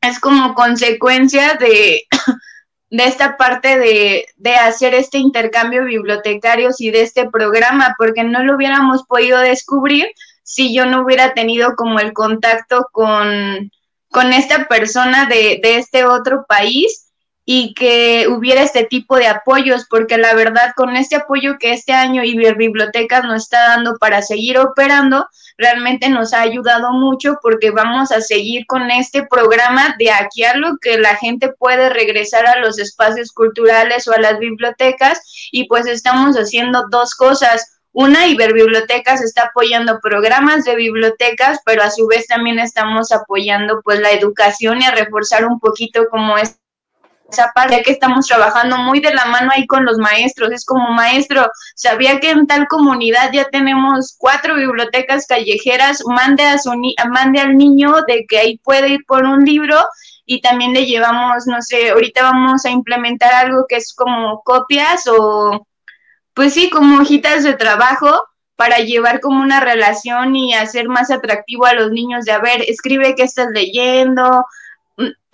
es como consecuencia de, de esta parte de, de hacer este intercambio bibliotecario y de este programa, porque no lo hubiéramos podido descubrir si yo no hubiera tenido como el contacto con, con esta persona de, de este otro país y que hubiera este tipo de apoyos, porque la verdad con este apoyo que este año Iberbibliotecas nos está dando para seguir operando, realmente nos ha ayudado mucho porque vamos a seguir con este programa de aquí a lo que la gente puede regresar a los espacios culturales o a las bibliotecas y pues estamos haciendo dos cosas. Una, Iberbibliotecas está apoyando programas de bibliotecas, pero a su vez también estamos apoyando pues la educación y a reforzar un poquito como es esa parte que estamos trabajando muy de la mano ahí con los maestros. Es como maestro, sabía que en tal comunidad ya tenemos cuatro bibliotecas callejeras, mande a su mande al niño de que ahí puede ir por un libro y también le llevamos, no sé, ahorita vamos a implementar algo que es como copias o pues sí, como hojitas de trabajo para llevar como una relación y hacer más atractivo a los niños de, a ver, escribe qué estás leyendo,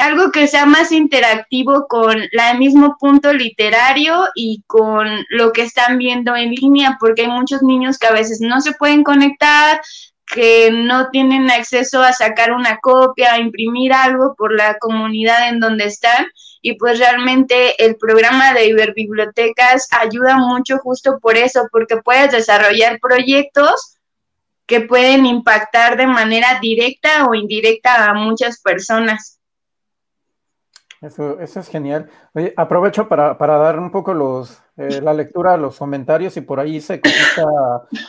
algo que sea más interactivo con el mismo punto literario y con lo que están viendo en línea, porque hay muchos niños que a veces no se pueden conectar, que no tienen acceso a sacar una copia, a imprimir algo por la comunidad en donde están y pues realmente el programa de Iberbibliotecas ayuda mucho justo por eso, porque puedes desarrollar proyectos que pueden impactar de manera directa o indirecta a muchas personas. Eso, eso es genial. Oye, aprovecho para, dar un poco los, eh, la lectura, los comentarios, y por ahí se conecta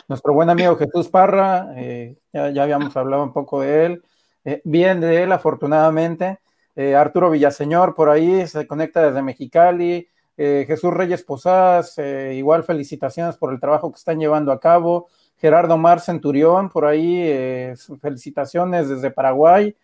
nuestro buen amigo Jesús Parra, eh, ya, ya, habíamos hablado un poco de él, eh, bien de él, afortunadamente. Eh, Arturo Villaseñor por ahí se conecta desde Mexicali, eh, Jesús Reyes Posadas, igual felicitaciones por el trabajo que están llevando a cabo, Gerardo Mar Centurión por ahí, felicitaciones desde Paraguay,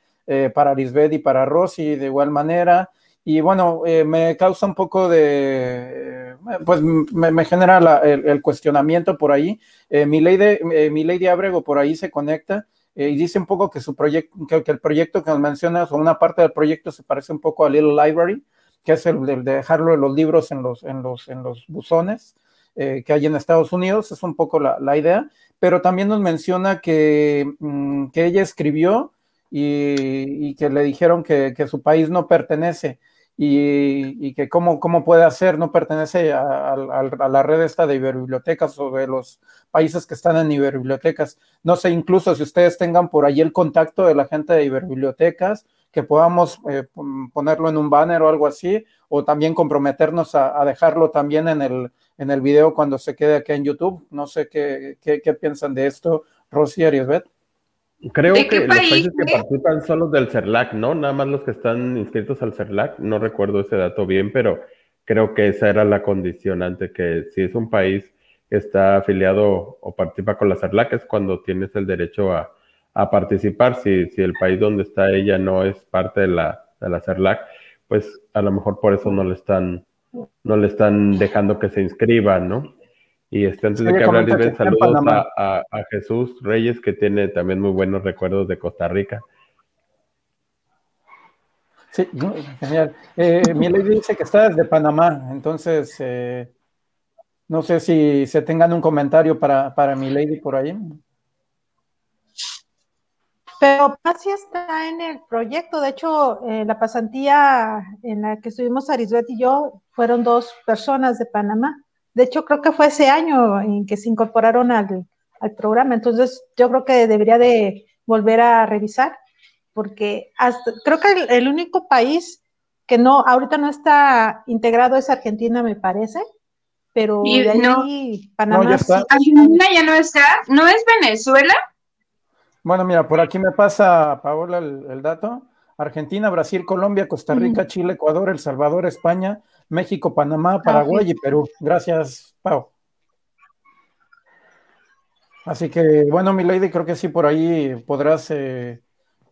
para Lisbeth y para Rosy de igual manera. Y bueno, me causa un poco de, pues me, genera el, cuestionamiento por ahí. mi, lady, mi Abrego por ahí se conecta. Eh, y dice un poco que su proyecto, que, el proyecto que nos mencionas, o una parte del proyecto se parece un poco a Little Library, que es el de, dejarlo los libros en los, en los, en los buzones eh, que hay en Estados Unidos, es un poco la, la idea, pero también nos menciona que, mm, que ella escribió y, y, que le dijeron que, que su país no pertenece y, que cómo, cómo, puede hacer, no pertenece a, la red esta de iberbibliotecas o de los países que están en iberbibliotecas. No sé, incluso si ustedes tengan por ahí el contacto de la gente de iberbibliotecas, que podamos eh, ponerlo en un banner o algo así, o también comprometernos a, dejarlo también en el, en el video cuando se quede aquí en YouTube. No sé qué, qué, piensan de esto, Rosy y Beth. Creo que los países que participan son los del CERLAC, ¿no? Nada más los que están inscritos al CERLAC. No recuerdo ese dato bien, pero creo que esa era la condicionante, que si es un país que está afiliado o participa con la CERLAC es cuando tienes el derecho a, participar. Si, si el país donde está ella no es parte de la, de la CERLAC, pues a lo mejor por eso no le están, no le están dejando que se inscriba, ¿no? Y este, antes de que hable, saludos a, a, Jesús Reyes, que tiene también muy buenos recuerdos de Costa Rica. Sí, genial. Eh, mi lady dice que está desde Panamá, entonces eh, no sé si se tengan un comentario para, para mi lady por ahí. Pero Pasi está en el proyecto. De hecho, eh, la pasantía en la que estuvimos Arisbet y yo fueron dos personas de Panamá. De hecho, creo que fue ese año en que se incorporaron al, programa. Entonces, yo creo que debería de volver a revisar, porque creo que el, único país que no, ahorita no está integrado es Argentina, me parece. Pero de ahí, Panamá. ya Argentina ya no está. ¿No es Venezuela? Bueno, mira, por aquí me pasa, Paola, el dato. Argentina, Brasil, Colombia, Costa Rica, Chile, Ecuador, El Salvador, España, México, Panamá, ah, Paraguay y Perú. Gracias, Pau. Así que, bueno, mi lady, creo que sí, por ahí podrás eh,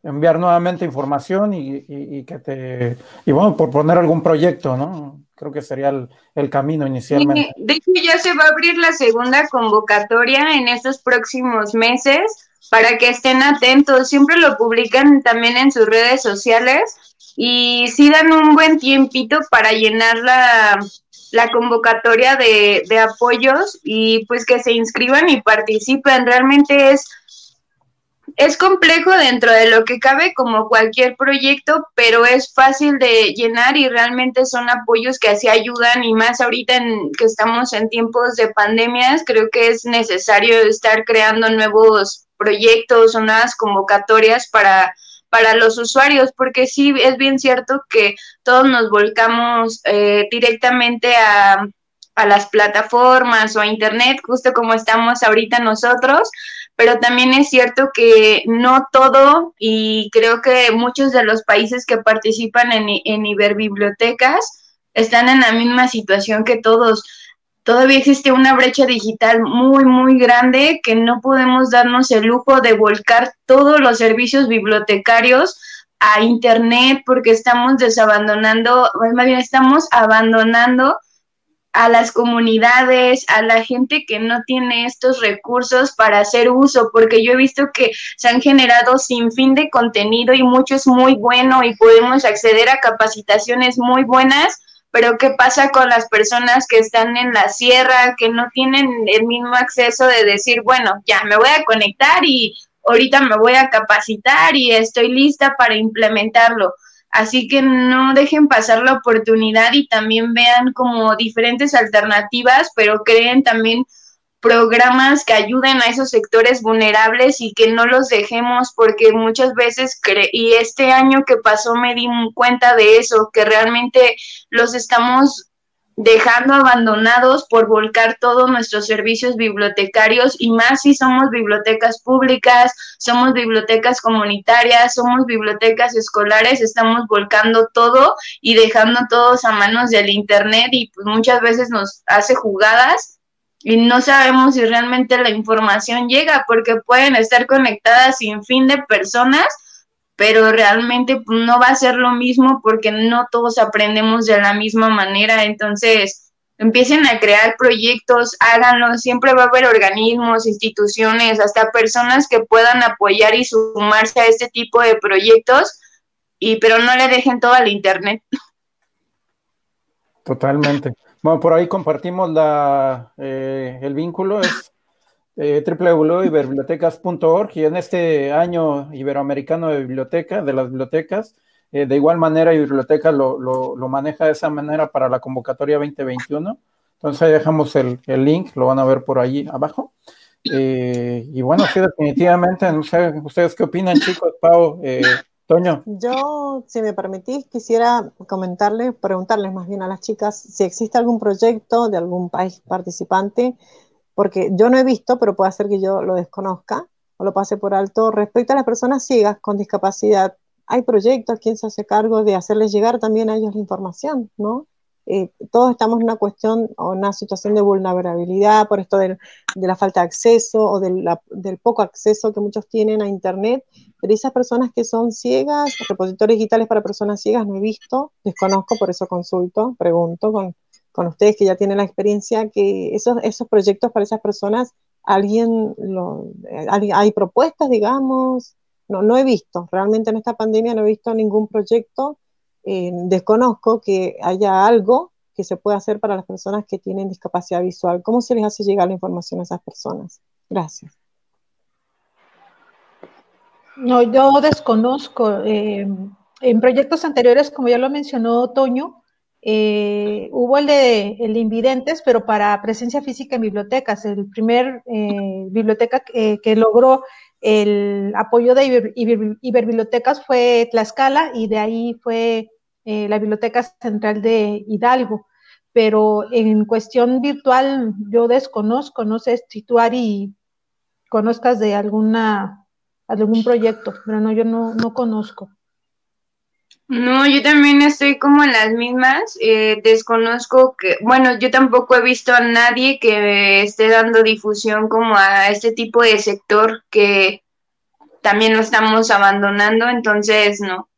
enviar nuevamente información y, que te. Y bueno, por poner algún proyecto, ¿no? Creo que sería el, camino inicialmente. de hecho, ya se va a abrir la segunda convocatoria en estos próximos meses para que estén atentos. Siempre lo publican también en sus redes sociales y sí dan un buen tiempito para llenar la, convocatoria de, de, apoyos y pues que se inscriban y participen. Realmente es, es complejo dentro de lo que cabe como cualquier proyecto, pero es fácil de llenar y realmente son apoyos que así ayudan y más ahorita que estamos en tiempos de pandemias, creo que es necesario estar creando nuevos proyectos nuevas convocatorias para, para los usuarios, porque sí es bien cierto que todos nos volcamos eh, directamente a, a las plataformas o a Internet, justo como estamos ahorita nosotros, pero también es cierto que no todo, y creo que muchos de los países que participan en, en Iberbibliotecas están en la misma situación que todos todavía existe una brecha digital muy, muy grande que no podemos darnos el lujo de volcar todos los servicios bibliotecarios a Internet porque estamos desabandonando, más bien estamos abandonando a las comunidades, a la gente que no tiene estos recursos para hacer uso, porque yo he visto que se han generado sin fin de contenido y mucho es muy bueno y podemos acceder a capacitaciones muy buenas, pero ¿qué pasa con las personas que están en la sierra, que no tienen el mismo acceso de decir, bueno, ya me voy a conectar y ahorita me voy a capacitar y estoy lista para implementarlo? Así que no dejen pasar la oportunidad y también vean como diferentes alternativas, pero creen también programas que ayuden a esos sectores vulnerables y que no los dejemos porque muchas veces, y este año que pasó me di cuenta de eso, que realmente los estamos dejando abandonados por volcar todos nuestros servicios bibliotecarios y más si somos bibliotecas públicas, somos bibliotecas comunitarias, somos bibliotecas escolares, estamos volcando todo y dejando todos a manos del Internet y pues muchas veces nos hace jugadas y no sabemos si realmente la información llega porque pueden estar conectadas sin fin de personas, pero realmente no va a ser lo mismo porque no todos aprendemos de la misma manera. Entonces, empiecen a crear proyectos, háganlo, siempre va a haber organismos, instituciones, hasta personas que puedan apoyar y sumarse a este tipo de proyectos, y pero no le dejen todo al internet. Totalmente. Bueno, por ahí compartimos la, eh, el vínculo, es eh, www.iberbibliotecas.org y en este año iberoamericano de biblioteca, de las bibliotecas, eh, de igual manera Biblioteca lo, lo, maneja de esa manera para la convocatoria 2021. Entonces ahí dejamos el, el link, lo van a ver por ahí abajo. Eh, y bueno, sí, definitivamente, no sé, ¿ustedes qué opinan, chicos? Pau, Toño. Yo, si me permitís, quisiera comentarles, preguntarles más bien a las chicas si existe algún proyecto de algún país participante, porque yo no he visto, pero puede ser que yo lo desconozca, o lo pase por alto. Respecto a las personas ciegas con discapacidad, hay proyectos, ¿quién se hace cargo de hacerles llegar también a ellos la información, ¿no? Eh, todos estamos en una cuestión o una situación de vulnerabilidad por esto de la falta de acceso o del, poco acceso que muchos tienen a Internet, pero esas personas que son ciegas, repositorios digitales para personas ciegas no he visto, desconozco, por eso consulto, pregunto con, con ustedes que ya tienen la experiencia, que esos, esos proyectos para esas personas, alguien, lo, eh, hay propuestas, digamos, no, no he visto, realmente en esta pandemia no he visto ningún proyecto eh, desconozco que haya algo que se pueda hacer para las personas que tienen discapacidad visual. ¿Cómo se les hace llegar la información a esas personas? Gracias. No, yo desconozco. Eh, en proyectos anteriores, como ya lo mencionó Toño, eh, hubo el de, el Invidentes, pero para presencia física en bibliotecas. El primer biblioteca que logró el apoyo de Iberbibliotecas fue Tlaxcala y de ahí fue eh, la Biblioteca Central de Hidalgo, pero en cuestión virtual yo desconozco, no sé si tú, Ari, conozcas de alguna, algún proyecto, pero no, yo no, no conozco. No, yo también estoy como en las mismas. Eh, desconozco que, bueno, yo tampoco he visto a nadie que esté dando difusión como a este tipo de sector que también lo estamos abandonando, entonces no.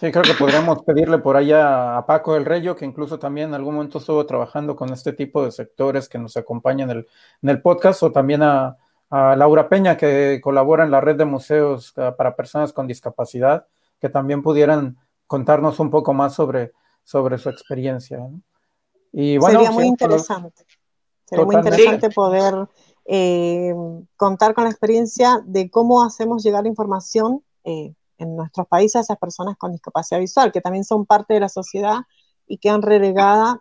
Sí, creo que podríamos pedirle por allá a Paco del Reyo, que incluso también en algún momento estuvo trabajando con este tipo de sectores que nos acompañan en el, podcast, o también a, Laura Peña, que colabora en la red de museos ah, para personas con discapacidad, que también pudieran contarnos un poco más sobre, sobre su experiencia. Y bueno, Sería muy interesante. Sería muy interesante poder eh, contar con la experiencia de cómo hacemos llegar la información. Eh, en nuestros países a esas personas con discapacidad visual, que también son parte de la sociedad y quedan relegadas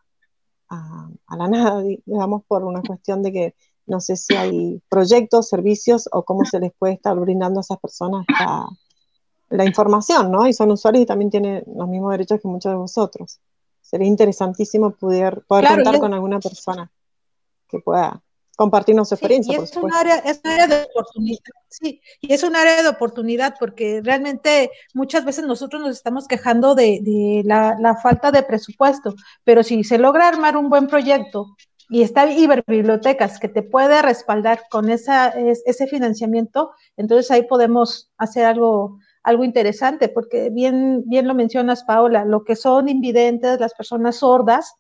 a, la nada, digamos, por una cuestión de que no sé si hay proyectos, servicios o cómo se les puede estar brindando a esas personas la, información, ¿no? Y son usuarios y también tienen los mismos derechos que muchos de vosotros. Sería interesantísimo poder, poder contar con alguna persona que pueda compartirnos experiencia. y es, un área, es un área de oportunidad, sí, y es un área de oportunidad porque realmente muchas veces nosotros nos estamos quejando de, la, falta de presupuesto, pero si se logra armar un buen proyecto y está Bibliotecas que te puede respaldar con esa, ese financiamiento, entonces ahí podemos hacer algo, algo interesante, porque bien, bien lo mencionas, Paola, lo que son invidentes, las personas sordas,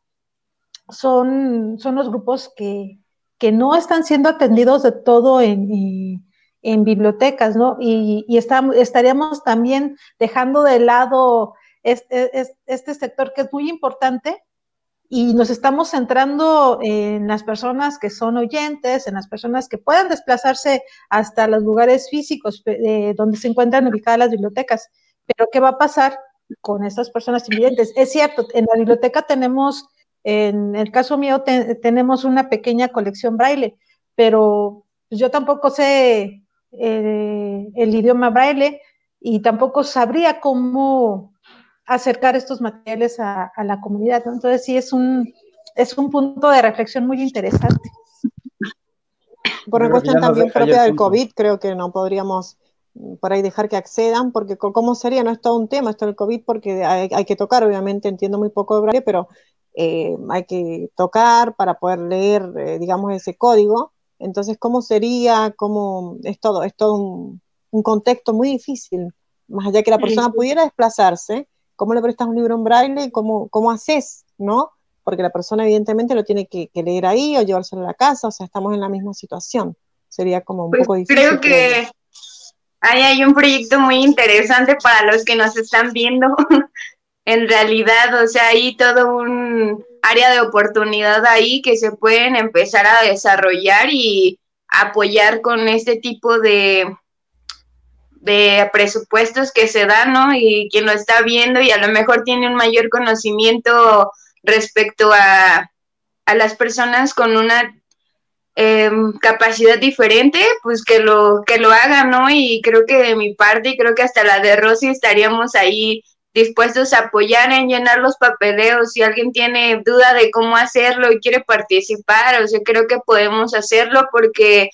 son, son los grupos que, que no están siendo atendidos de todo en, bibliotecas, ¿no? Y, estaríamos también dejando de lado este, este, sector que es muy importante y nos estamos centrando en las personas que son oyentes, en las personas que puedan desplazarse hasta los lugares físicos eh, donde se encuentran ubicadas las bibliotecas. Pero ¿qué va a pasar con estas personas invidentes? Es cierto, en la biblioteca tenemos en el caso mío tenemos una pequeña colección braille, pero yo tampoco sé eh, el idioma braille y tampoco sabría cómo acercar estos materiales a, la comunidad. Entonces sí es un, es un punto de reflexión muy interesante. Por una cuestión también propia del COVID, creo que no podríamos por ahí dejar que accedan, porque cómo sería, no es todo un tema esto del COVID, porque hay, hay, que tocar, obviamente entiendo muy poco de braille, pero eh, hay que tocar para poder leer, eh, digamos, ese código. Entonces, ¿cómo sería? ¿Cómo? Es todo, es todo un, contexto muy difícil. Más allá que la persona pudiera desplazarse, ¿cómo le prestas un libro en braille y cómo, cómo haces? ¿No? Porque la persona evidentemente lo tiene que, leer ahí o llevárselo a la casa, o sea, estamos en la misma situación. Sería como un pues poco difícil. Creo que ahí hay un proyecto muy interesante para los que nos están viendo, en realidad, o sea, hay todo un área de oportunidad ahí que se pueden empezar a desarrollar y apoyar con este tipo de, de presupuestos que se dan, ¿no? Y quien lo está viendo y a lo mejor tiene un mayor conocimiento respecto a, a las personas con una em, capacidad diferente, pues que lo, que lo hagan, ¿no? Y creo que de mi parte, y creo que hasta la de Rosy estaríamos ahí dispuestos a apoyar en llenar los papeleos. Si alguien tiene duda de cómo hacerlo y quiere participar, o sea, creo que podemos hacerlo porque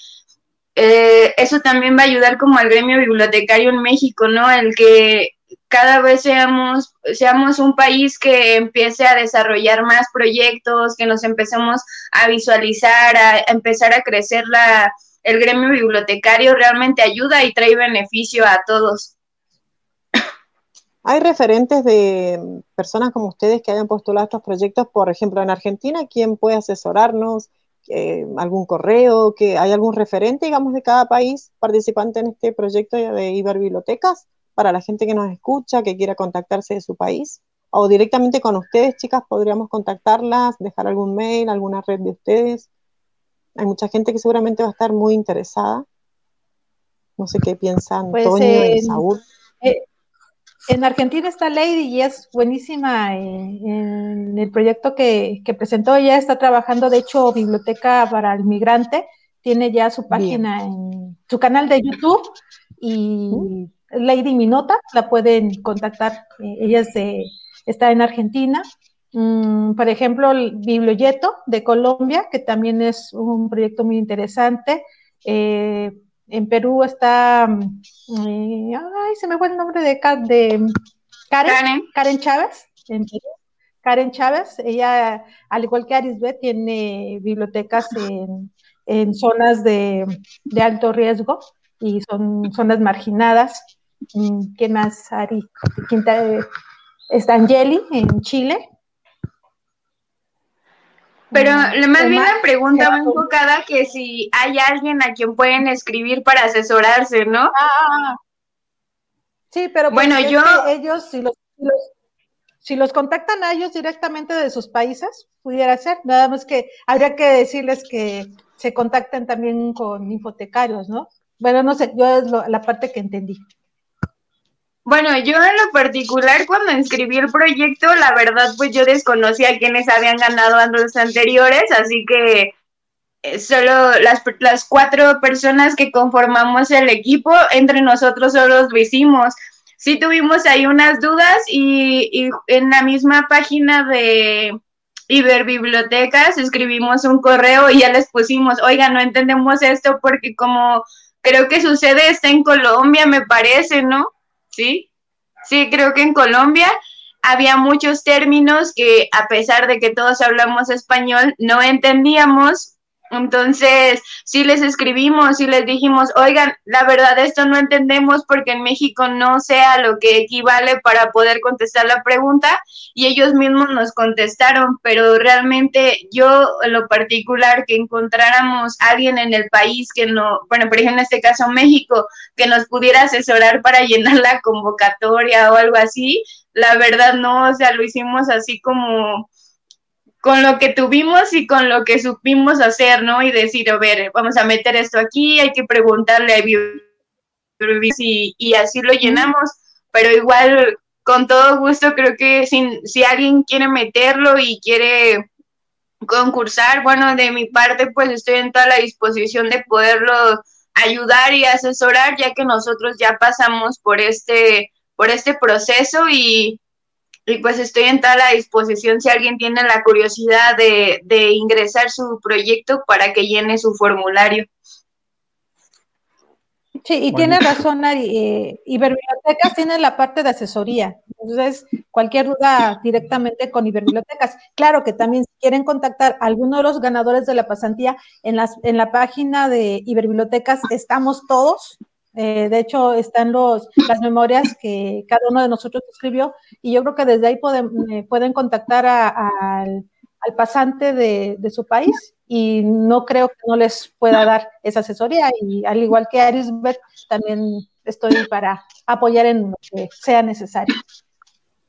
eh, eso también va a ayudar como al gremio bibliotecario en México, ¿no? El que cada vez seamos, seamos un país que empiece a desarrollar más proyectos, que nos empecemos a visualizar, a, empezar a crecer la, el gremio bibliotecario, realmente ayuda y trae beneficio a todos. ¿Hay referentes de personas como ustedes que hayan postulado estos proyectos? Por ejemplo, en Argentina, ¿quién puede asesorarnos? Eh, ¿Algún correo? que ¿Hay algún referente, digamos, de cada país participante en este proyecto de Iberbibliotecas? Para la gente que nos escucha, que quiera contactarse de su país? O directamente con ustedes, chicas, podríamos contactarlas, dejar algún mail, alguna red de ustedes. Hay mucha gente que seguramente va a estar muy interesada. No sé qué piensan pues, Antonio y Saúl. Eh, en Argentina está Lady y es buenísima en, el proyecto que, presentó. Ella está trabajando, de hecho, Biblioteca para el Migrante. Tiene ya su página en su canal de YouTube y Lady Minota, la pueden contactar, eh, ella está en Argentina. Mm, por ejemplo, el Biblioyeto de Colombia, que también es un proyecto muy interesante. Eh, en Perú está, mm, eh, ay, se me fue el nombre de, de Karen, Karen, Chávez, Karen Chávez, ella, al igual que Arisbet, tiene bibliotecas en, zonas de, de, alto riesgo y son zonas marginadas. Mm, ¿Qué más, Ari? Quinta, está Angeli en Chile. Pero mm, más bien la pregunta va enfocada que si hay alguien a quien pueden escribir para asesorarse, ¿no? Ah, sí, pero pues bueno, yo ellos si los, si los contactan a ellos directamente de sus países, pudiera ser. Nada más que habría que decirles que se contacten también con hipotecarios, ¿no? Bueno, no sé, yo es la parte que entendí. Bueno, yo en lo particular cuando inscribí el proyecto, la verdad pues yo desconocía a quienes habían ganado años anteriores, así que eh, solo las, las cuatro personas que conformamos el equipo, entre nosotros solo lo hicimos. Sí tuvimos ahí unas dudas y, y en la misma página de Iberbibliotecas escribimos un correo y ya les pusimos, oiga, no entendemos esto porque como creo que sucede está en Colombia, me parece, ¿no? ¿Sí? Sí, creo que en Colombia había muchos términos que a pesar de que todos hablamos español, no entendíamos entonces, sí les escribimos y les dijimos, oigan, la verdad esto no entendemos porque en México no sea lo que equivale para poder contestar la pregunta y ellos mismos nos contestaron, pero realmente yo lo particular que encontráramos alguien en el país que no, bueno, por ejemplo en este caso México, que nos pudiera asesorar para llenar la convocatoria o algo así, la verdad no, o sea, lo hicimos así como con lo que tuvimos y con lo que supimos hacer, ¿no? Y decir, a ver, vamos a meter esto aquí, hay que preguntarle a y, y así lo llenamos, pero igual con todo gusto creo que si, si alguien quiere meterlo y quiere concursar, bueno, de mi parte pues estoy en toda la disposición de poderlo ayudar y asesorar, ya que nosotros ya pasamos por este, por este proceso y, y pues estoy en toda la disposición si alguien tiene la curiosidad de, ingresar su proyecto para que llene su formulario. Sí, y tiene razón, Ari. Eh, Iberbibliotecas tiene la parte de asesoría. Entonces, cualquier duda directamente con Iberbibliotecas. Claro que también si quieren contactar a alguno de los ganadores de la pasantía, en, las, en la página de Iberbibliotecas estamos todos, eh, de hecho, están los, las memorias que cada uno de nosotros escribió y yo creo que desde ahí pueden, eh, pueden contactar al, pasante de, su país y no creo que no les pueda dar esa asesoría y al igual que Arisbeth, también estoy para apoyar en lo que sea necesario.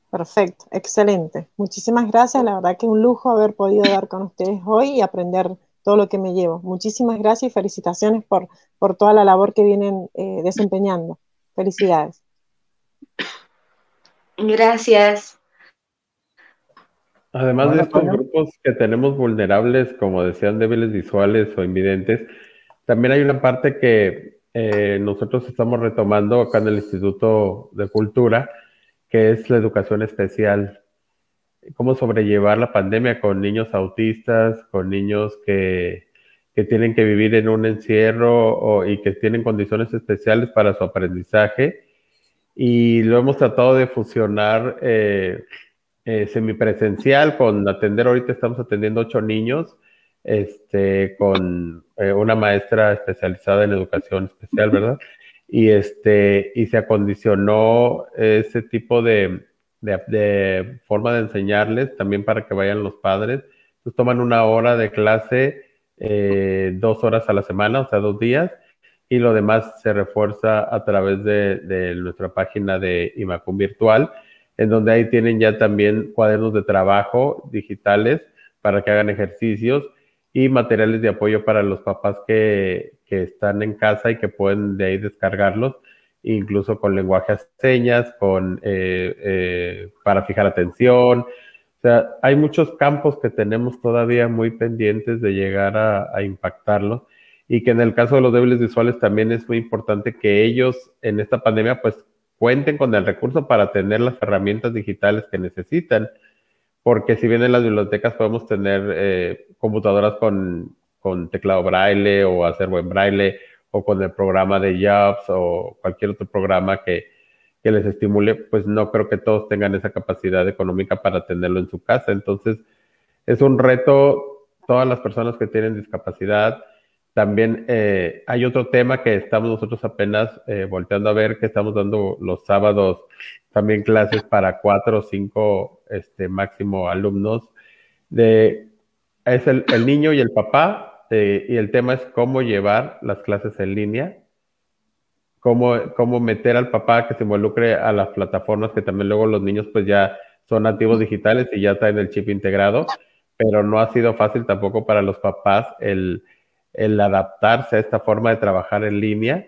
Perfecto, excelente. Muchísimas gracias. La verdad que es un lujo haber podido dar con ustedes hoy y aprender todo lo que me llevo. Muchísimas gracias y felicitaciones por, por toda la labor que vienen eh, desempeñando. Felicidades. Gracias. Además de estos grupos que tenemos vulnerables, como decían, débiles visuales o invidentes, también hay una parte que eh, nosotros estamos retomando acá en el Instituto de Cultura, que es la educación especial. Cómo sobrellevar la pandemia con niños autistas, con niños que, que tienen que vivir en un encierro y que tienen condiciones especiales para su aprendizaje. Y lo hemos tratado de fusionar eh, eh, semipresencial con atender, ahorita estamos atendiendo ocho niños, este, con eh, una maestra especializada en educación especial, ¿verdad? Y, este, y se acondicionó ese tipo de, de, forma de enseñarles también para que vayan los padres. Entonces toman una hora de clase, eh, dos horas a la semana, o sea, dos días, y lo demás se refuerza a través de, nuestra página de Imacum Virtual, en donde ahí tienen ya también cuadernos de trabajo digitales para que hagan ejercicios y materiales de apoyo para los papás que, están en casa y que pueden de ahí descargarlos, incluso con lenguaje a señas, con, eh, eh, para fijar atención. O sea, hay muchos campos que tenemos todavía muy pendientes de llegar a, a impactarlos y que en el caso de los débiles visuales también es muy importante que ellos en esta pandemia pues cuenten con el recurso para tener las herramientas digitales que necesitan porque si bien en las bibliotecas podemos tener eh, computadoras con, con, teclado braille o acervo en braille o con el programa de Jobs o cualquier otro programa que, que, les estimule, pues no creo que todos tengan esa capacidad económica para tenerlo en su casa. Entonces, es un reto todas las personas que tienen discapacidad. También eh, hay otro tema que estamos nosotros apenas eh, volteando a ver, que estamos dando los sábados también clases para cuatro o cinco este, máximo alumnos. De, es el, niño y el papá, eh, y el tema es cómo llevar las clases en línea, cómo, cómo meter al papá que se involucre a las plataformas, que también luego los niños pues ya son nativos digitales y ya traen el chip integrado, pero no ha sido fácil tampoco para los papás el, el adaptarse a esta forma de trabajar en línea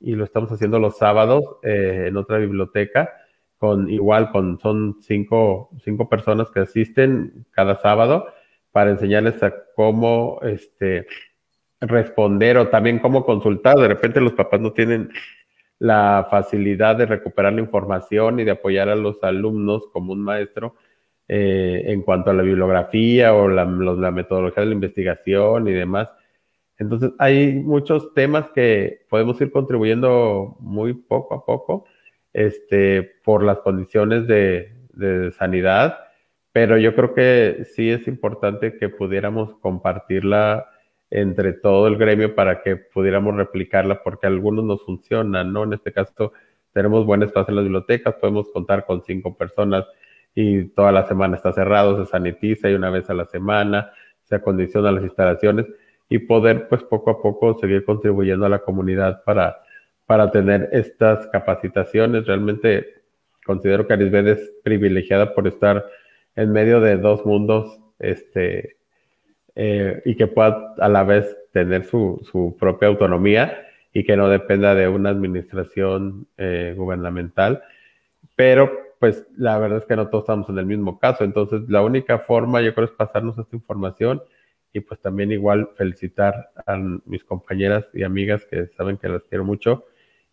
y lo estamos haciendo los sábados eh, en otra biblioteca con igual, con, son cinco, cinco personas que asisten cada sábado para enseñarles a cómo este, responder o también cómo consultar. De repente los papás no tienen la facilidad de recuperar la información y de apoyar a los alumnos como un maestro eh, en cuanto a la bibliografía o la, metodología de la investigación y demás. Entonces hay muchos temas que podemos ir contribuyendo muy poco a poco este, por las condiciones de, sanidad, pero yo creo que sí es importante que pudiéramos compartirla entre todo el gremio para que pudiéramos replicarla, porque algunos nos funcionan, ¿no? En este caso, tenemos buen espacio en las bibliotecas, podemos contar con cinco personas y toda la semana está cerrado, se sanitiza y una vez a la semana se acondicionan las instalaciones y poder, pues, poco a poco seguir contribuyendo a la comunidad para para tener estas capacitaciones. Realmente considero que Arisbet es privilegiada por estar en medio de dos mundos este, eh, y que pueda a la vez tener su, su, propia autonomía y que no dependa de una administración eh, gubernamental. Pero pues la verdad es que no todos estamos en el mismo caso. Entonces la única forma yo creo es pasarnos esta información y pues también igual felicitar a mis compañeras y amigas que saben que las quiero mucho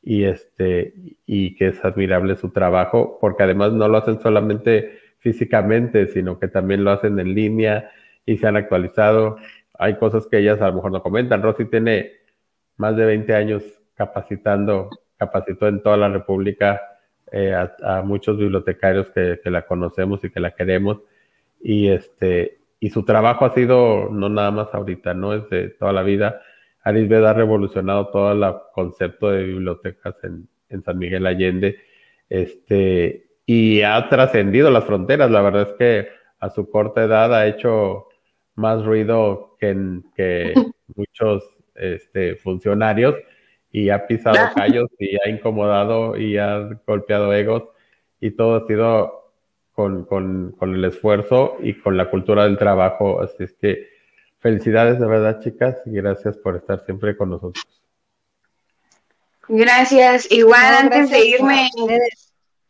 y, este, y que es admirable su trabajo, porque además no lo hacen solamente físicamente, sino que también lo hacen en línea y se han actualizado. Hay cosas que ellas a lo mejor no comentan. Rosy tiene más de 20 años capacitando, capacitó en toda la República eh, a, muchos bibliotecarios que, que, la conocemos y que la queremos. Y, este, y su trabajo ha sido no nada más ahorita, no es de toda la vida Arisbet ha revolucionado todo el concepto de bibliotecas en, San Miguel Allende este, y ha trascendido las fronteras. La verdad es que a su corta edad ha hecho más ruido que, que muchos este, funcionarios y ha pisado callos y ha incomodado y ha golpeado egos y todo ha sido con, con, con el esfuerzo y con la cultura del trabajo. Así es que Felicidades de verdad, chicas, y gracias por estar siempre con nosotros. Gracias. Igual antes de irme,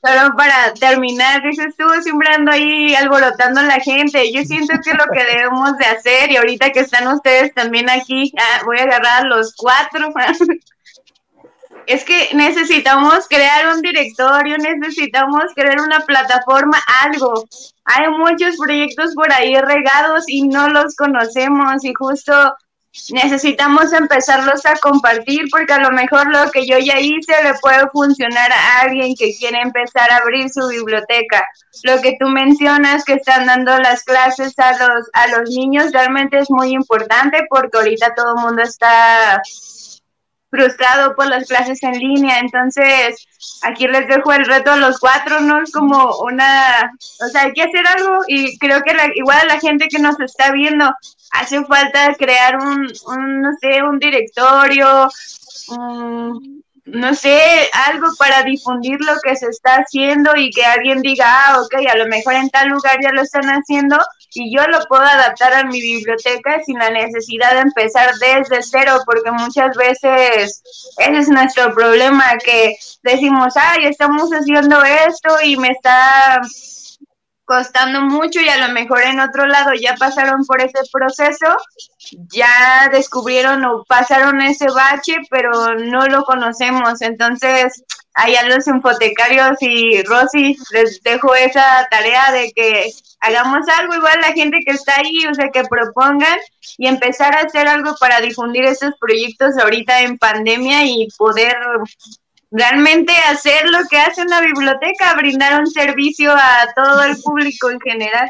solo para terminar, dices tú, siempre ando ahí alborotando a la gente. Yo siento que lo que debemos de hacer y ahorita que están ustedes también aquí, ah, voy a agarrar a los cuatro. es que necesitamos crear un directorio, necesitamos crear una plataforma, algo. Hay muchos proyectos por ahí regados y no los conocemos y justo necesitamos empezarlos a compartir porque a lo mejor lo que yo ya hice le puede funcionar a alguien que quiere empezar a abrir su biblioteca. Lo que tú mencionas que están dando las clases a los a los niños realmente es muy importante porque ahorita todo el mundo está frustrado por las clases en línea. Entonces, aquí les dejo el reto a los cuatro, ¿no? Es como una, o sea, hay que hacer algo y creo que igual a la gente que nos está viendo hace falta crear un, un no sé, un directorio, no sé, algo para difundir lo que se está haciendo y que alguien diga, ah, ok, a lo mejor en tal lugar ya lo están haciendo y yo lo puedo adaptar a mi biblioteca sin la necesidad de empezar desde cero, porque muchas veces ese es nuestro problema, que decimos, ay, estamos haciendo esto y me está costando mucho y a lo mejor en otro lado ya pasaron por ese proceso, ya descubrieron o pasaron ese bache, pero no lo conocemos. Entonces, allá los infotecarios y Rosy, les dejo esa tarea de que hagamos algo igual la gente que está ahí, o sea, que propongan y empezar a hacer algo para difundir estos proyectos ahorita en pandemia y poder realmente hacer lo que hace una biblioteca, brindar un servicio a todo el público en general.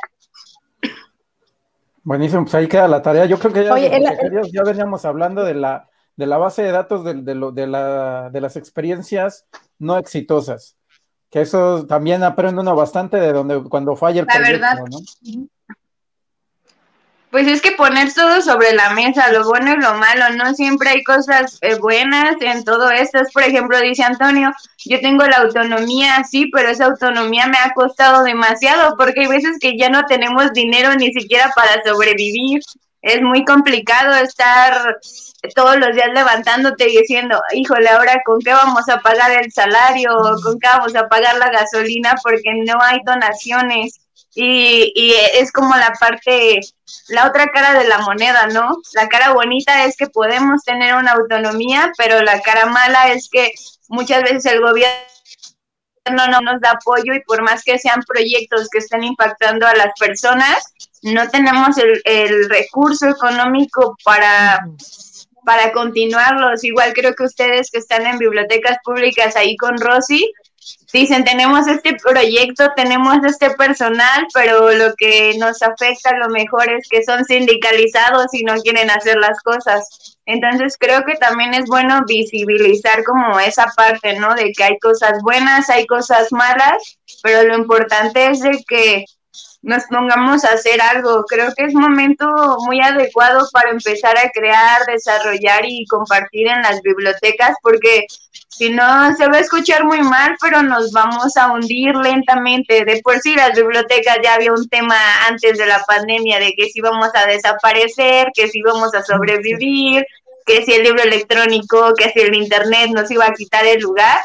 Buenísimo, pues ahí queda la tarea. Yo creo que ya, veníamos hablando de la, de la base de datos de, de, la, de las experiencias no exitosas. Que eso también aprende uno bastante de donde cuando falla el la verdad. Pues es que poner todo sobre la mesa, lo bueno y lo malo, no siempre hay cosas eh, buenas en todo esto. por ejemplo, dice Antonio, yo tengo la autonomía, sí, pero esa autonomía me ha costado demasiado porque hay veces que ya no tenemos dinero ni siquiera para sobrevivir. Es muy complicado estar todos los días levantándote y diciendo, híjole, ahora con qué vamos a pagar el salario, con qué vamos a pagar la gasolina porque no hay donaciones y, es como la parte, la otra cara de la moneda, ¿no? La cara bonita es que podemos tener una autonomía, pero la cara mala es que muchas veces el gobierno no nos da apoyo y por más que sean proyectos que estén impactando a las personas, no tenemos el, el recurso económico para, para continuarlos. Igual creo que ustedes que están en bibliotecas públicas ahí con Rosy, dicen, tenemos este proyecto, tenemos este personal, pero lo que nos afecta a lo mejor es que son sindicalizados y no quieren hacer las cosas. Entonces creo que también es bueno visibilizar como esa parte, ¿no? De que hay cosas buenas, hay cosas malas, pero lo importante es de que nos pongamos a hacer algo. Creo que es momento muy adecuado para empezar a crear, desarrollar y compartir en las bibliotecas, porque si no se va a escuchar muy mal, pero nos vamos a hundir lentamente. De por sí las bibliotecas ya había un tema antes de la pandemia de que si íbamos a desaparecer, que si íbamos a sobrevivir, que si el libro electrónico, que si el internet nos iba a quitar el lugar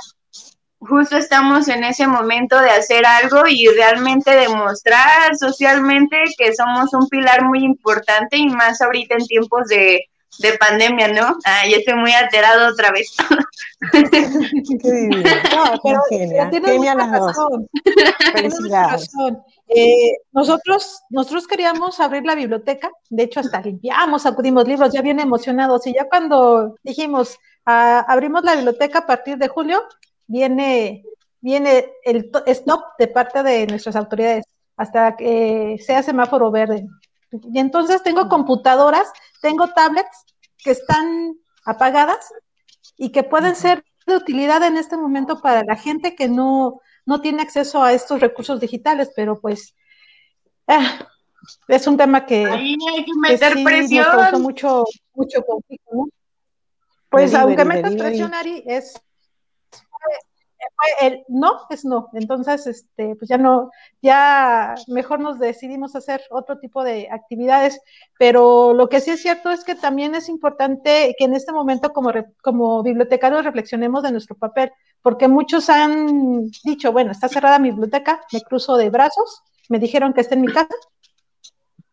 justo estamos en ese momento de hacer algo y realmente demostrar socialmente que somos un pilar muy importante y más ahorita en tiempos de, pandemia, ¿no? Ah, yo estoy muy alterado otra vez. no, pero genial, razón. razón. Eh, nosotros, nosotros queríamos abrir la biblioteca, de hecho hasta limpiamos, acudimos libros, ya bien emocionados, y ya cuando dijimos, ah, abrimos la biblioteca a partir de julio, viene, viene el stop de parte de nuestras autoridades hasta que sea semáforo verde. Y entonces tengo computadoras, tengo tablets que están apagadas y que pueden ser de utilidad en este momento para la gente que no, no tiene acceso a estos recursos digitales, pero pues ah, es un tema que, Ahí hay que meter presión. mucho, mucho conflicto, ¿no? Pues aunque metas presión, Ari, es el no es no. Entonces, este, pues ya no, ya mejor nos decidimos hacer otro tipo de actividades. Pero lo que sí es cierto es que también es importante que en este momento como, como bibliotecarios reflexionemos de nuestro papel, porque muchos han dicho, bueno, está cerrada mi biblioteca, me cruzo de brazos, me dijeron que está en mi casa.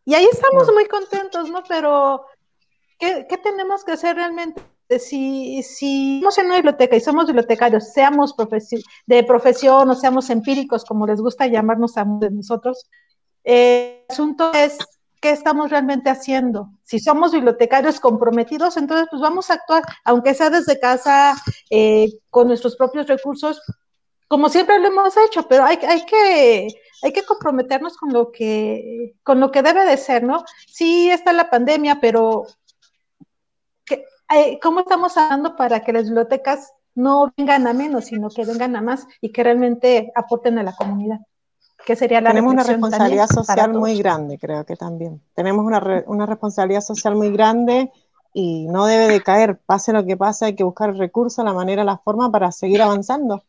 Y ahí estamos muy contentos, ¿no? Pero, ¿qué, qué tenemos que hacer realmente? Si, si estamos en una biblioteca y somos bibliotecarios, seamos de profesión o seamos empíricos, como les gusta llamarnos a nosotros, eh, el asunto es qué estamos realmente haciendo. Si somos bibliotecarios comprometidos, entonces pues vamos a actuar, aunque sea desde casa, eh, con nuestros propios recursos, como siempre lo hemos hecho, pero hay, hay, que, hay que comprometernos con lo, que, con lo que debe de ser, ¿no? Sí está la pandemia, pero ¿cómo estamos hablando para que las bibliotecas no vengan a menos, sino que vengan a más y que realmente aporten a la comunidad? que sería la Tenemos una responsabilidad social muy grande, creo que también. Tenemos una, una, responsabilidad social muy grande y no debe de caer, pase lo que pase, hay que buscar el recurso, la manera, la forma para seguir avanzando.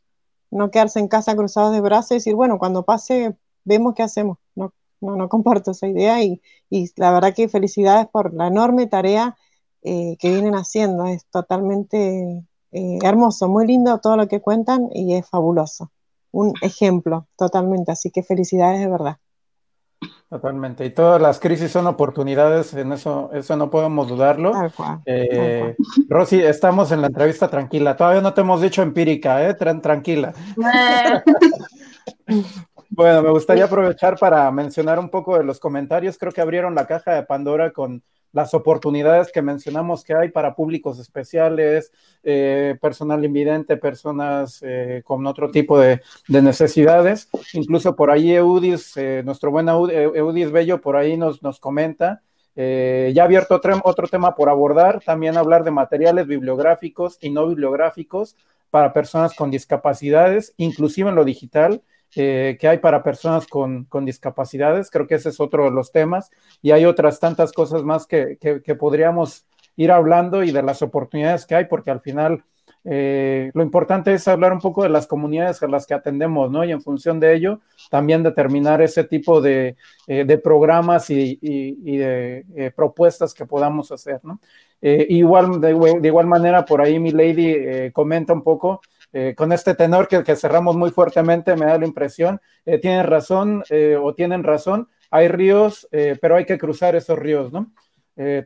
No quedarse en casa cruzados de brazos y decir, bueno, cuando pase, vemos qué hacemos. No, no, no comparto esa idea y, y, la verdad que felicidades por la enorme tarea eh, que vienen haciendo. Es totalmente eh, hermoso, muy lindo todo lo que cuentan y es fabuloso un ejemplo totalmente, así que felicidades de verdad. Totalmente, y todas las crisis son oportunidades, en eso, eso no podemos dudarlo. Eh, Rosy, estamos en la entrevista tranquila, todavía no te hemos dicho empírica, ¿eh? tranquila. bueno, me gustaría aprovechar para mencionar un poco de los comentarios, creo que abrieron la caja de Pandora con las oportunidades que mencionamos que hay para públicos especiales, eh, personal invidente, personas eh, con otro tipo de, necesidades. Incluso por ahí Eudis, eh, nuestro buen Eudis Bello, por ahí nos, nos comenta. ya abierto otro, otro tema por abordar, también hablar de materiales bibliográficos y no bibliográficos para personas con discapacidades, inclusive en lo digital, eh, que hay para personas con, discapacidades. Creo que ese es otro de los temas. Y hay otras tantas cosas más que, podríamos ir hablando y de las oportunidades que hay, porque al final eh, lo importante es hablar un poco de las comunidades a las que atendemos, ¿no? Y en función de ello, también determinar ese tipo de, eh, programas y, de propuestas que podamos hacer, ¿no? igual, de, de, igual manera, por ahí mi lady comenta un poco eh, con este tenor que, cerramos muy fuertemente, me da la impresión, eh, tienen razón eh, o tienen razón, hay ríos, pero hay que cruzar esos ríos, ¿no?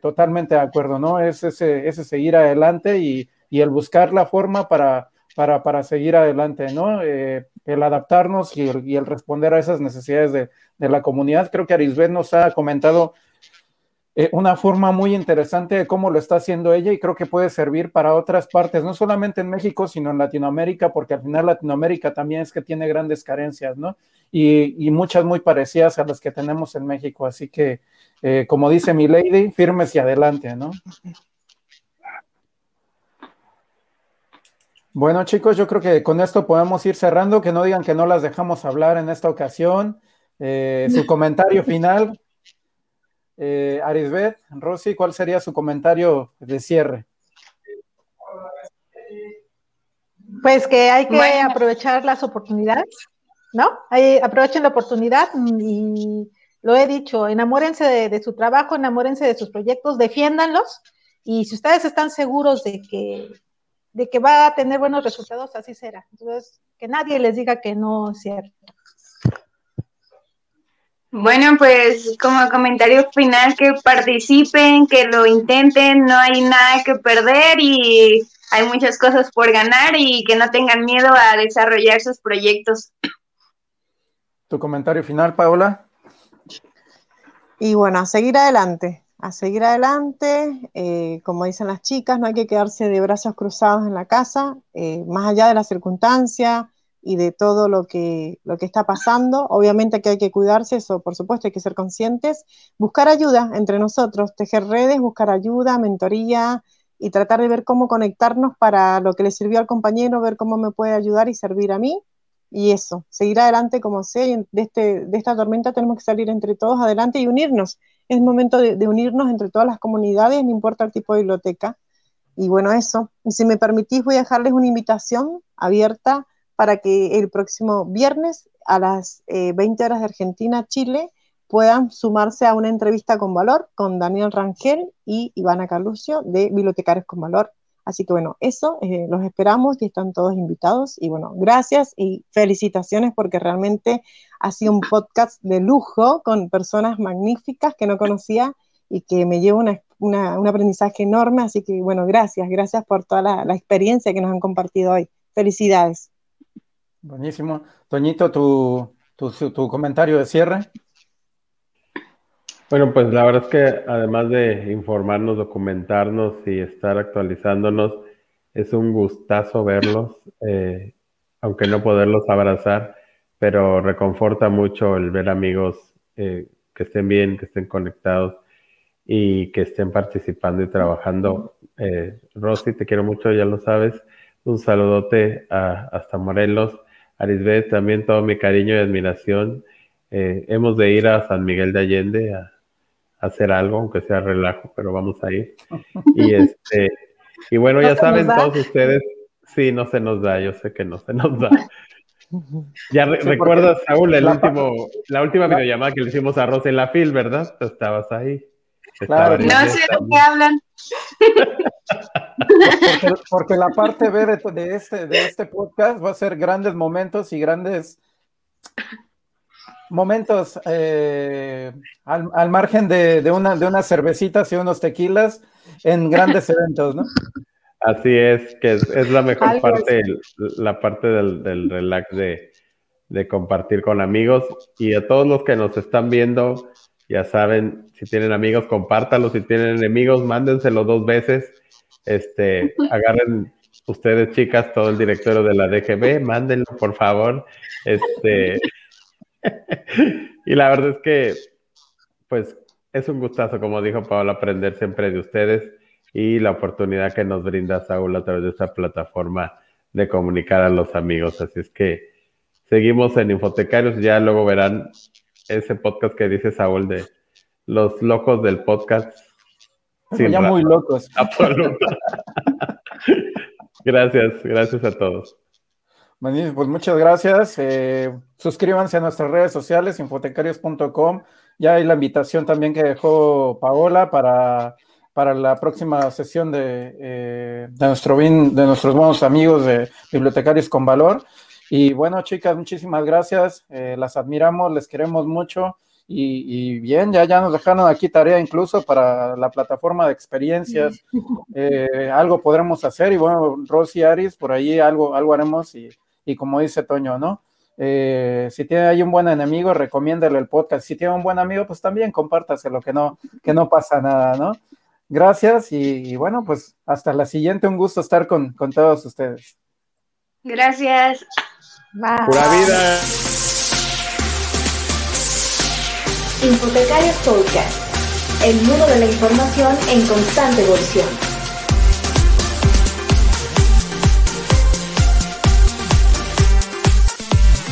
totalmente de acuerdo, ¿no? Es ese, ese seguir adelante y, el buscar la forma para, para, seguir adelante, ¿no? el adaptarnos y el, responder a esas necesidades de, de la comunidad. Creo que Arisbet nos ha comentado eh, una forma muy interesante de cómo lo está haciendo ella y creo que puede servir para otras partes, no solamente en México, sino en Latinoamérica, porque al final Latinoamérica también es que tiene grandes carencias, ¿no? Y, muchas muy parecidas a las que tenemos en México. Así que, eh, como dice mi lady, firmes y adelante, ¿no? Bueno, chicos, yo creo que con esto podemos ir cerrando, que no digan que no las dejamos hablar en esta ocasión. Eh, su comentario final, eh, Arisbet, Rosy, ¿cuál sería su comentario de cierre? Pues que hay que aprovechar las oportunidades, ¿no? aprovechen la oportunidad y lo he dicho, enamórense de, su trabajo, enamórense de sus proyectos, defiéndanlos y si ustedes están seguros de que, de que va a tener buenos resultados, así será. Entonces, que nadie les diga que no es cierto. Bueno, pues como comentario final, que participen, que lo intenten, no hay nada que perder y hay muchas cosas por ganar y que no tengan miedo a desarrollar sus proyectos. Tu comentario final, Paola. Y bueno, a seguir adelante, a seguir adelante, eh, como dicen las chicas, no hay que quedarse de brazos cruzados en la casa, eh, más allá de la circunstancia, y de todo lo que, lo que está pasando. Obviamente que hay que cuidarse, eso por supuesto hay que ser conscientes. Buscar ayuda entre nosotros, tejer redes, buscar ayuda, mentoría y tratar de ver cómo conectarnos para lo que le sirvió al compañero, ver cómo me puede ayudar y servir a mí. Y eso, seguir adelante como sea. de, este, de esta tormenta tenemos que salir entre todos adelante y unirnos. Es momento de, de unirnos entre todas las comunidades, no importa el tipo de biblioteca. Y bueno, eso. Y si me permitís, voy a dejarles una invitación abierta para que el próximo viernes a las 20 eh, horas de Argentina, Chile, puedan sumarse a una entrevista con valor con Daniel Rangel y Ivana Carlucio de Bibliotecarios con Valor. Así que bueno, eso eh, los esperamos y están todos invitados. Y bueno, gracias y felicitaciones porque realmente ha sido un podcast de lujo con personas magníficas que no conocía y que me llevo una, un aprendizaje enorme, así que bueno, gracias, gracias por toda la, experiencia que nos han compartido hoy. Felicidades. Buenísimo. Toñito, tu, tu, comentario de cierre. Bueno, pues la verdad es que además de informarnos, documentarnos y estar actualizándonos, es un gustazo verlos, eh, aunque no poderlos abrazar, pero reconforta mucho el ver amigos eh, que estén bien, que estén conectados y que estén participando y trabajando. Eh, Rosy, te quiero mucho, ya lo sabes. Un saludote hasta Morelos. Arisbeth, también todo mi cariño y admiración. Eh, hemos de ir a San Miguel de Allende a, hacer algo, aunque sea relajo, pero vamos a ir. Y este, y bueno, ya saben todos ustedes, sí, no se nos da, yo sé que no se nos da. Ya recuerdas, Saúl, el último, la última videollamada que le hicimos a Rosa en la FIL, ¿verdad? estabas ahí. Claro. No sé de qué hablan. Porque, la parte B de, este, de este podcast va a ser grandes momentos y grandes momentos eh, al, margen de, una, de unas cervecitas y unos tequilas en grandes eventos, ¿no? Así es, que es, la mejor parte, la parte del, relax de, de, compartir con amigos. Y a todos los que nos están viendo, ya saben, si tienen amigos, compártanlos. Si tienen enemigos, mándenselo dos veces. Este, agarren ustedes, chicas, todo el directorio de la DGB, mándenlo, por favor. Este, y la verdad es que, pues, es un gustazo, como dijo Paola, aprender siempre de ustedes y la oportunidad que nos brinda Saúl a través de esta plataforma de comunicar a los amigos. Así es que seguimos en Infotecarios, ya luego verán ese podcast que dice Saúl de los locos del podcast. ya muy locos. gracias, gracias a todos. Pues muchas gracias. Eh, suscríbanse a nuestras redes sociales, infotecarios.com. Ya hay la invitación también que dejó Paola para para la próxima sesión de, eh, de, nuestro de nuestros buenos amigos de Bibliotecarios con Valor. Y bueno, chicas, muchísimas gracias. Eh, las admiramos, les queremos mucho. Y, bien, ya, ya nos dejaron aquí tarea incluso para la plataforma de experiencias. Eh, algo podremos hacer. Y bueno, Rosy Aris, por ahí algo, algo haremos. Y, y como dice Toño, ¿no? si tiene ahí un buen enemigo, recomiéndale el podcast. Si tiene un buen amigo, pues también compártaselo, que no, que no pasa nada, ¿no? Gracias y, bueno, pues hasta la siguiente. Un gusto estar con, todos ustedes. Gracias. Pura vida. Infotecarios Podcast, el mundo de la información en constante evolución.